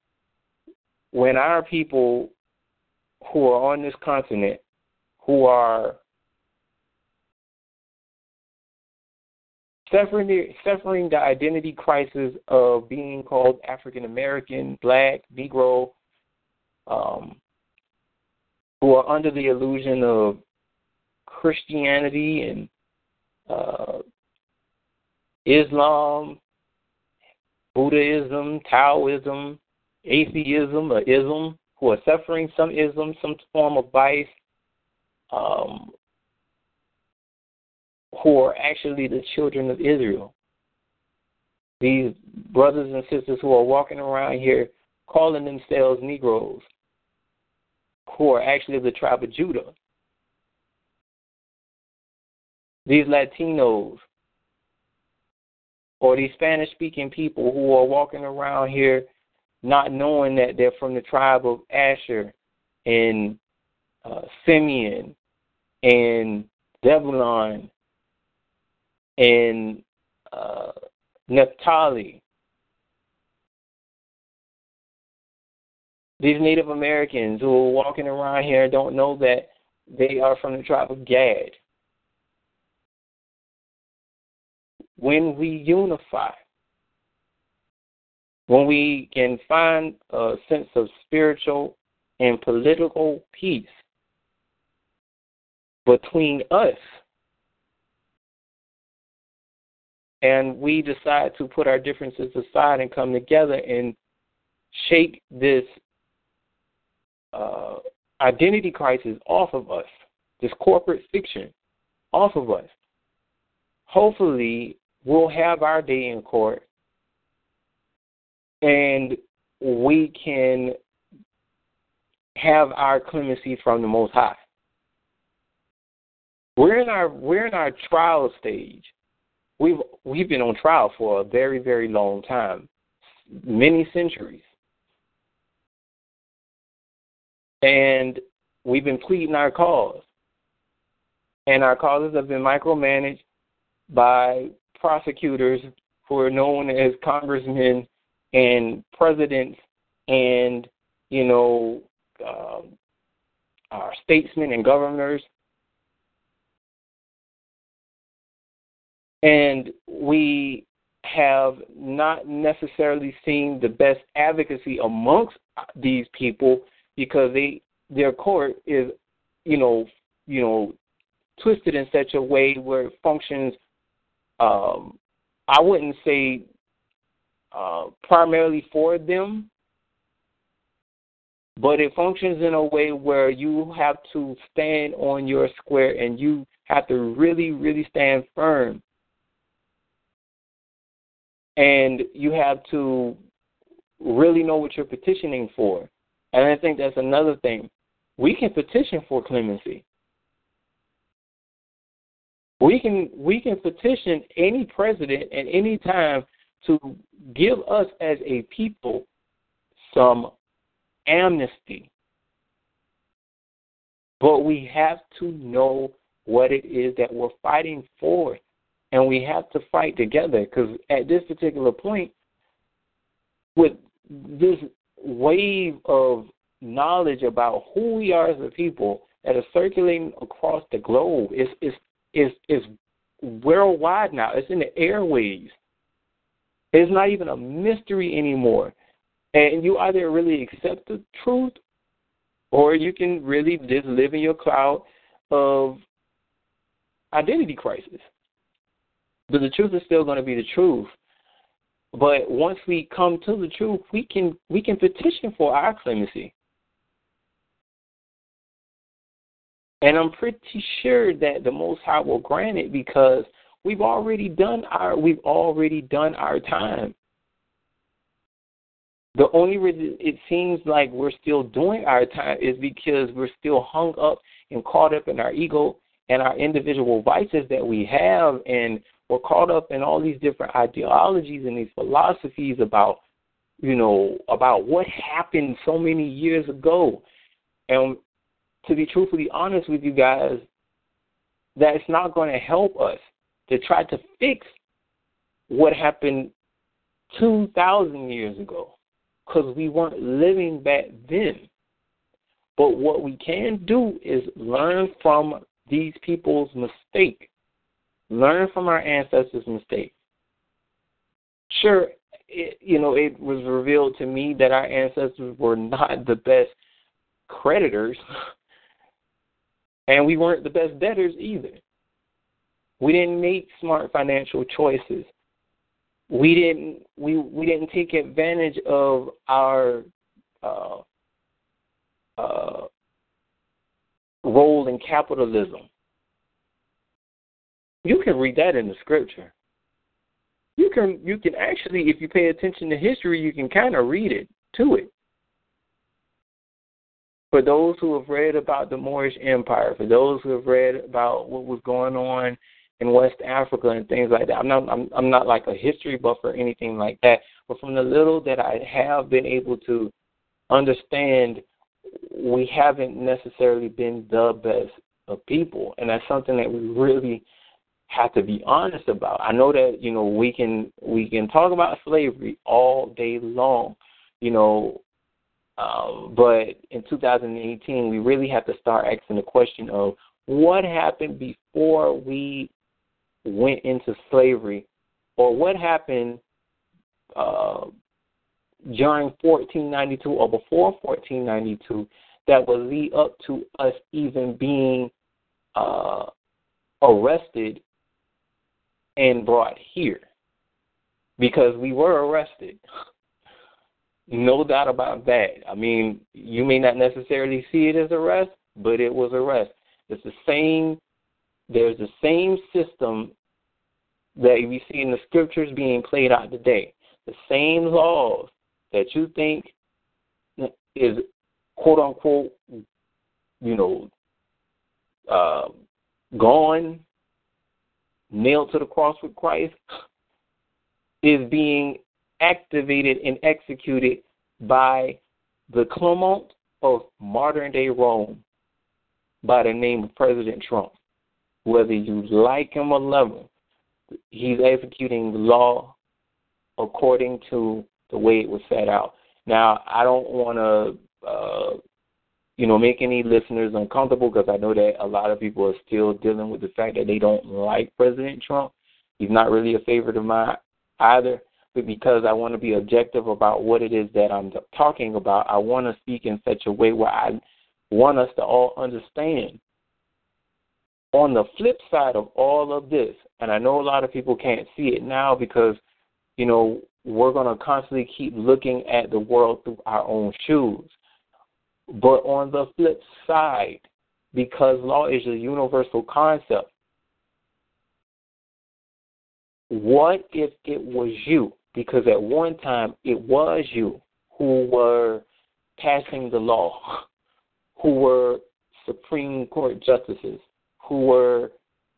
when our people who are on this continent who are suffering the, suffering the identity crisis of being called African American, Black, Negro, um, who are under the illusion of Christianity and uh, Islam, Buddhism, Taoism, atheism or ism, who are suffering some ism, some form of vice, um, who are actually the children of Israel. These brothers and sisters who are walking around here calling themselves Negroes, who are actually the tribe of Judah. These Latinos, or these Spanish speaking people who are walking around here not knowing that they're from the tribe of Asher and uh, Simeon and Zebulon and uh, Naphtali. These Native Americans who are walking around here don't know that they are from the tribe of Gad. When we unify, when we can find a sense of spiritual and political peace between us, and we decide to put our differences aside and come together and shake this uh, identity crisis off of us, this corporate fiction off of us. Hopefully, we'll have our day in court and we can have our clemency from the Most High. We're in our we're in our trial stage. We've we've been on trial for a very very long time, many centuries, and we've been pleading our cause, and our causes have been micromanaged by prosecutors who are known as congressmen and presidents and you know uh, our statesmen and governors and we have not necessarily seen the best advocacy amongst these people because they their court is you know you know twisted in such a way where it functions um I wouldn't say uh, primarily for them, but it functions in a way where you have to stand on your square and you have to really, really stand firm. And you have to really know what you're petitioning for. And I think that's another thing. We can petition for clemency. We can we can petition any president at any time to give us as a people some amnesty. But we have to know what it is that we're fighting for. And we have to fight together because at this particular point, with this wave of knowledge about who we are as a people that is circulating across the globe, it's, it's, it's, it's worldwide now. It's in the airways. It's not even a mystery anymore. And you either really accept the truth or you can really just live in your cloud of identity crisis. But the truth is still going to be the truth. But once we come to the truth, we can we can petition for our clemency. And I'm pretty sure that the Most High will grant it because We've already done our we've already done our time. The only reason it seems like we're still doing our time is because we're still hung up and caught up in our ego and our individual vices that we have and we're caught up in all these different ideologies and these philosophies about you know about what happened so many years ago and to be truthfully honest with you guys that's not going to help us to try to fix what happened 2,000 years ago because we weren't living back then. But what we can do is learn from these people's mistake, learn from our ancestors' mistake. Sure, it, you know, it was revealed to me that our ancestors were not the best creditors, and we weren't the best debtors either. We didn't make smart financial choices. We didn't we we didn't take advantage of our uh, uh, role in capitalism. You can read that in the scripture. You can you can actually, if you pay attention to history, you can kind of read it to it. For those who have read about the Moorish Empire, for those who have read about what was going on in West Africa and things like that. I'm not I'm I'm not like a history buff or anything like that, but from the little that I have been able to understand, we haven't necessarily been the best of people, and that's something that we really have to be honest about. I know that you know we can we can talk about slavery all day long, you know, um, but in 2018 we really have to start asking the question of what happened before we went into slavery, or what happened uh, during 1492 or before 1492 that would lead up to us even being uh, arrested and brought here because we were arrested. No doubt about that. I mean, you may not necessarily see it as arrest, but it was arrest. It's the same. There's the same system that we see in the scriptures being played out today. The same laws that you think is quote unquote, you know, uh, gone, nailed to the cross with Christ, is being activated and executed by the Clement of modern day Rome by the name of President Trump. Whether you like him or love him, he's executing the law according to the way it was set out. Now, I don't want to, uh, you know, make any listeners uncomfortable because I know that a lot of people are still dealing with the fact that they don't like President Trump. He's not really a favorite of mine either. But because I want to be objective about what it is that I'm talking about, I want to speak in such a way where I want us to all understand. On the flip side of all of this, and I know a lot of people can't see it now because, you know, we're going to constantly keep looking at the world through our own shoes. But on the flip side, because law is a universal concept, what if it was you? Because at one time it was you who were passing the law, who were Supreme Court justices, who were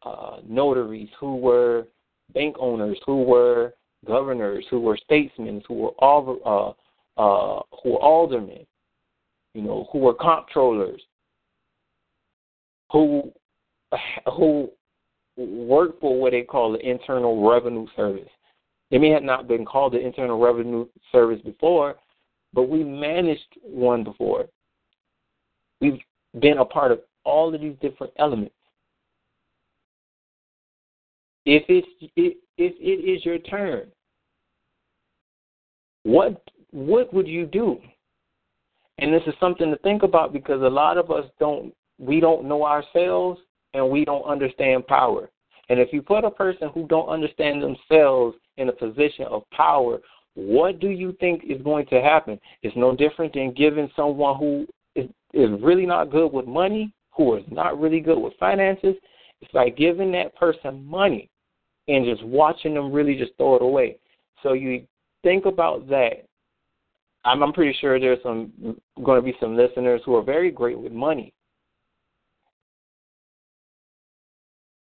uh, notaries, who were bank owners, who were governors, who were statesmen, who were all uh, uh, who were aldermen, you know, who were comptrollers, who who worked for what they call the Internal Revenue Service. It may have not been called the Internal Revenue Service before, but we managed one before. We've been a part of all of these different elements. If it's if it is your turn, what what would you do? And this is something to think about because a lot of us don't we don't know ourselves and we don't understand power. And if you put a person who don't understand themselves in a position of power, what do you think is going to happen? It's no different than giving someone who is, is really not good with money, who is not really good with finances. It's like giving that person money and just watching them really just throw it away. So you think about that. I'm, I'm pretty sure there's some going to be some listeners who are very great with money.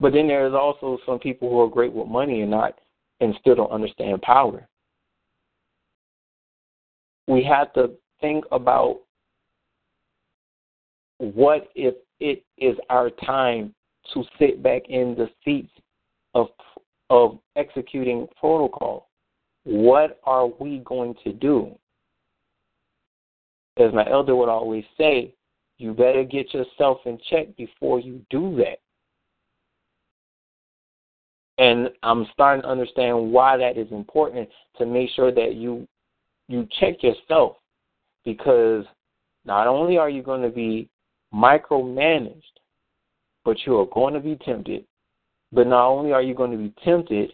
But then there's also some people who are great with money and not and still don't understand power. We have to think about what if it is our time to sit back in the seats of of executing protocol. What are we going to do? As my elder would always say, you better get yourself in check before you do that. And I'm starting to understand why that is important to make sure that you you check yourself because not only are you going to be micromanaged, but you are going to be tempted but not only are you going to be tempted,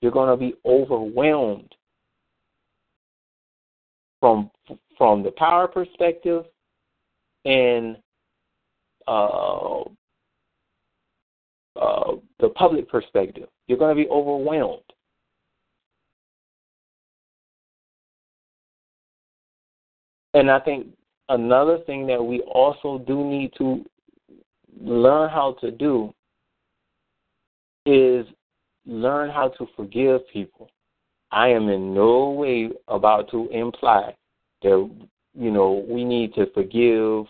you're going to be overwhelmed from from the power perspective and uh, uh, the public perspective. You're going to be overwhelmed. And I think another thing that we also do need to learn how to do is learn how to forgive people. I am in no way about to imply that you know we need to forgive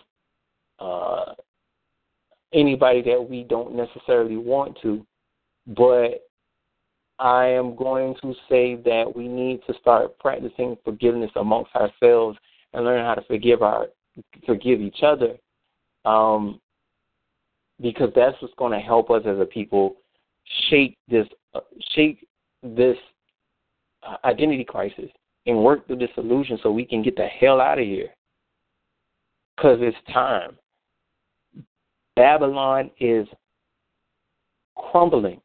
uh, anybody that we don't necessarily want to, but I am going to say that we need to start practicing forgiveness amongst ourselves and learn how to forgive our forgive each other, um, because that's what's going to help us as a people shake this uh, shake this uh, identity crisis and work through this solution so we can get the hell out of here. Because it's time. Babylon is crumbling.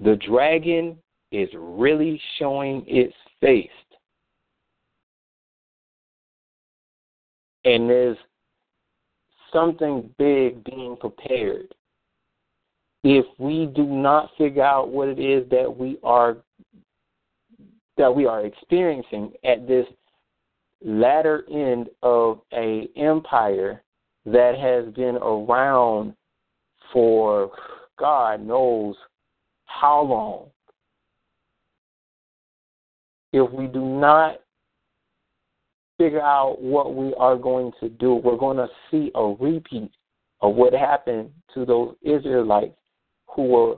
The dragon is really showing its face. and there's something big being prepared. If we do not figure out what it is that we are that we are experiencing at this latter end of a empire that has been around for God knows how long. If we do not figure out what we are going to do, we're going to see a repeat of what happened to those Israelites who were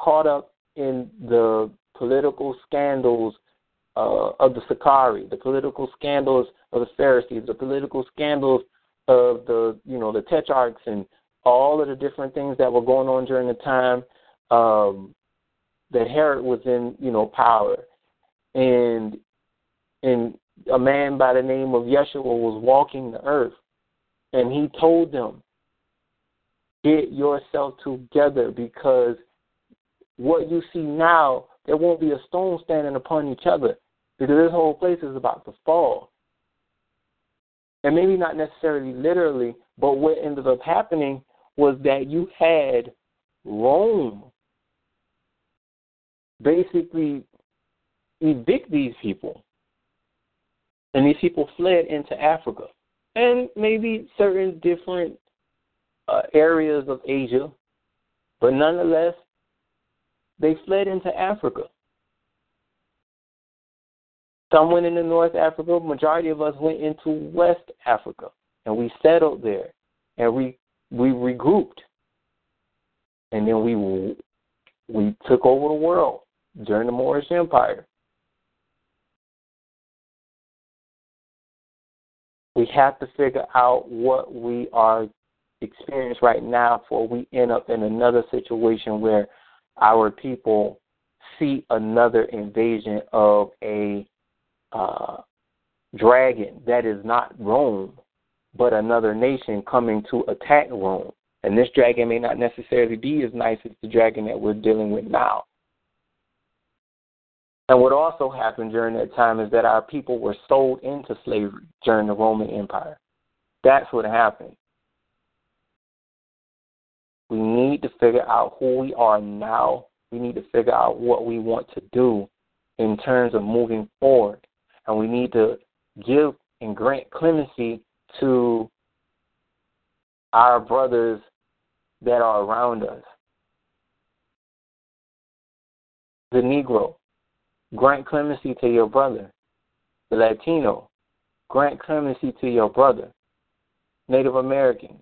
caught up in the political scandals uh, of the Sicarii, the political scandals of the Pharisees, the political scandals of the you know the tetrarchs and all of the different things that were going on during the time um, that Herod was in you know power, and and a man by the name of Yeshua was walking the earth, and he told them, "Get yourself together because what you see now there won't be a stone standing upon each other because this whole place is about to fall. And maybe not necessarily literally, but what ended up happening was that you had Rome basically evict these people. And these people fled into Africa and maybe certain different uh, areas of Asia, but nonetheless, they fled into Africa. Some went into North Africa. Majority of us went into West Africa, and we settled there, and we we regrouped, and then we we took over the world during the Moorish Empire. We have to figure out what we are experiencing right now before we end up in another situation where our people see another invasion of a uh, dragon that is not Rome, but another nation coming to attack Rome. And this dragon may not necessarily be as nice as the dragon that we're dealing with now. And what also happened during that time is that our people were sold into slavery during the Roman Empire. That's what happened. We need to figure out who we are now. We need to figure out what we want to do in terms of moving forward. And we need to give and grant clemency to our brothers that are around us. The Negro, grant clemency to your brother. The Latino, grant clemency to your brother. Native American,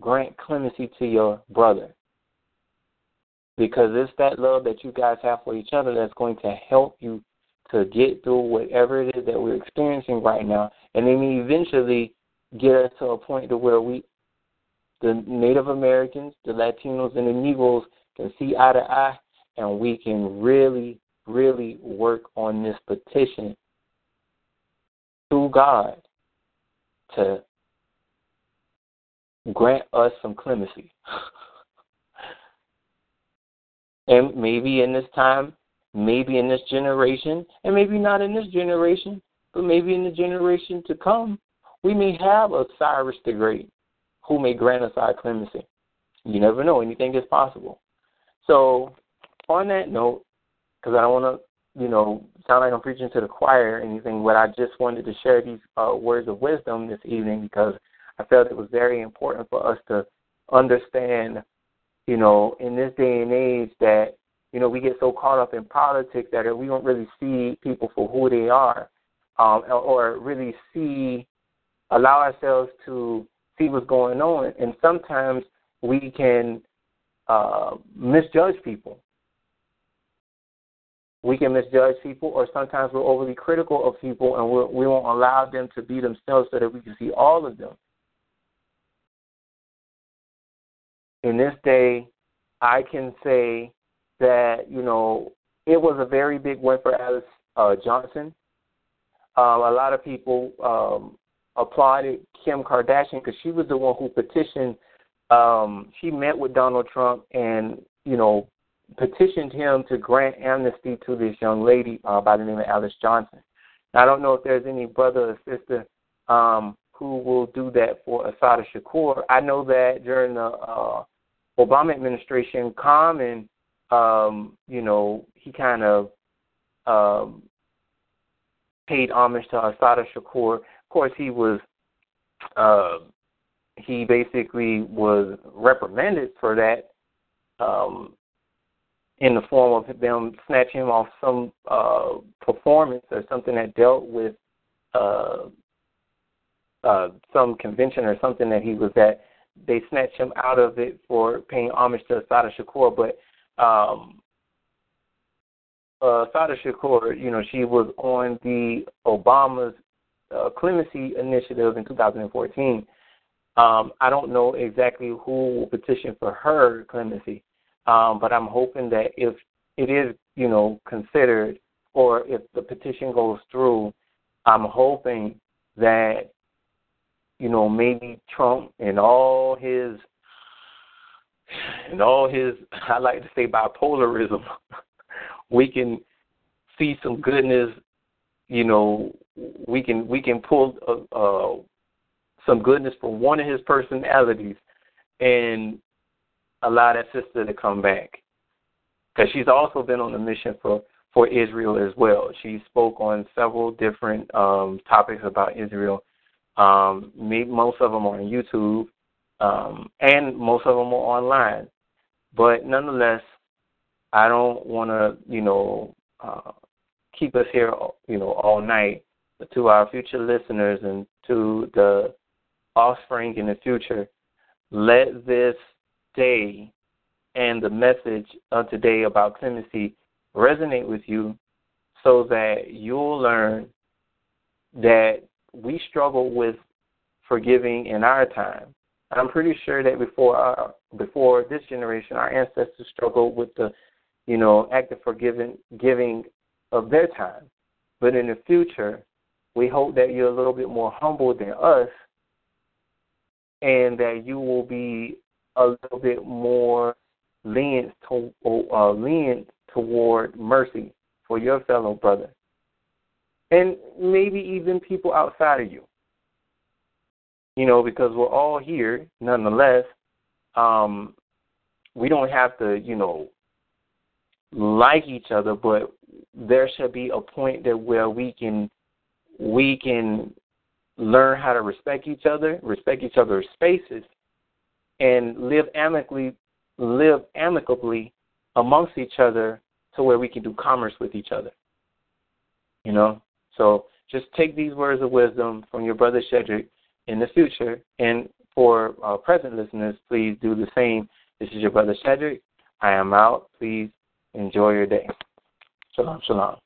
grant clemency to your brother. Because it's that love that you guys have for each other that's going to help you to get through whatever it is that we're experiencing right now, and then eventually get us to a point to where we, the Native Americans, the Latinos, and the Negroes can see eye to eye, and we can really, really work on this petition to God to grant us some clemency. and maybe in this time, maybe in this generation, and maybe not in this generation, but maybe in the generation to come, we may have a Cyrus the Great who may grant us our clemency. You never know, anything is possible. So, on that note, because I don't want to, you know, sound like I'm preaching to the choir or anything, but I just wanted to share these uh, words of wisdom this evening because I felt it was very important for us to understand, you know, in this day and age that, you know, we get so caught up in politics that we don't really see people for who they are, um, or really see, allow ourselves to see what's going on. And sometimes we can uh, misjudge people. We can misjudge people, or sometimes we're overly critical of people, and we're, we won't allow them to be themselves so that we can see all of them. In this day, I can say that you know it was a very big win for Alice uh, Johnson. Um, a lot of people um, applauded Kim Kardashian because she was the one who petitioned. Um, she met with Donald Trump and you know petitioned him to grant amnesty to this young lady uh, by the name of Alice Johnson. Now, I don't know if there's any brother or sister um, who will do that for Assata Shakur. I know that during the uh, Obama administration, Common, um, you know, he kind of um, paid homage to Assata Shakur. Of course, he was uh, he basically was reprimanded for that um, in the form of them snatching him off some uh, performance or something that dealt with uh, uh, some convention or something that he was at. They snatched him out of it for paying homage to Assata Shakur, but um, uh, Assata Shakur, you know, she was on the Obama's uh, clemency initiative in 2014. Um, I don't know exactly who will petition for her clemency, um, but I'm hoping that if it is, you know, considered or if the petition goes through, I'm hoping that, you know, maybe Trump and all his and all his I like to say bipolarism, *laughs* we can see some goodness, you know, we can we can pull uh, uh, some goodness from one of his personalities and allow that sister to come back because she's also been on a mission for for Israel as well. She spoke on several different um, topics about Israel. Um, most of them are on YouTube, um, and most of them are online. But nonetheless, I don't want to, you know, uh, keep us here, you know, all night. But to our future listeners and to the offspring in the future, let this day and the message of today about clemency resonate with you so that you'll learn that we struggle with forgiving in our time. I'm pretty sure that before our, before this generation, our ancestors struggled with the, you know, act of forgiving giving of their time. But in the future, we hope that you're a little bit more humble than us and that you will be a little bit more lenient to uh, lenient toward mercy for your fellow brother, and maybe even people outside of you. You know, because we're all here, nonetheless. Um, we don't have to, you know, like each other, but there should be a point that where we can we can learn how to respect each other, respect each other's spaces, and live amicably live amicably amongst each other to where we can do commerce with each other. You know? So just take these words of wisdom from your brother Shedrick in the future. And for uh, present listeners, please do the same. This is your brother Shedrick. I am out. Please enjoy your day. Shalom, shalom.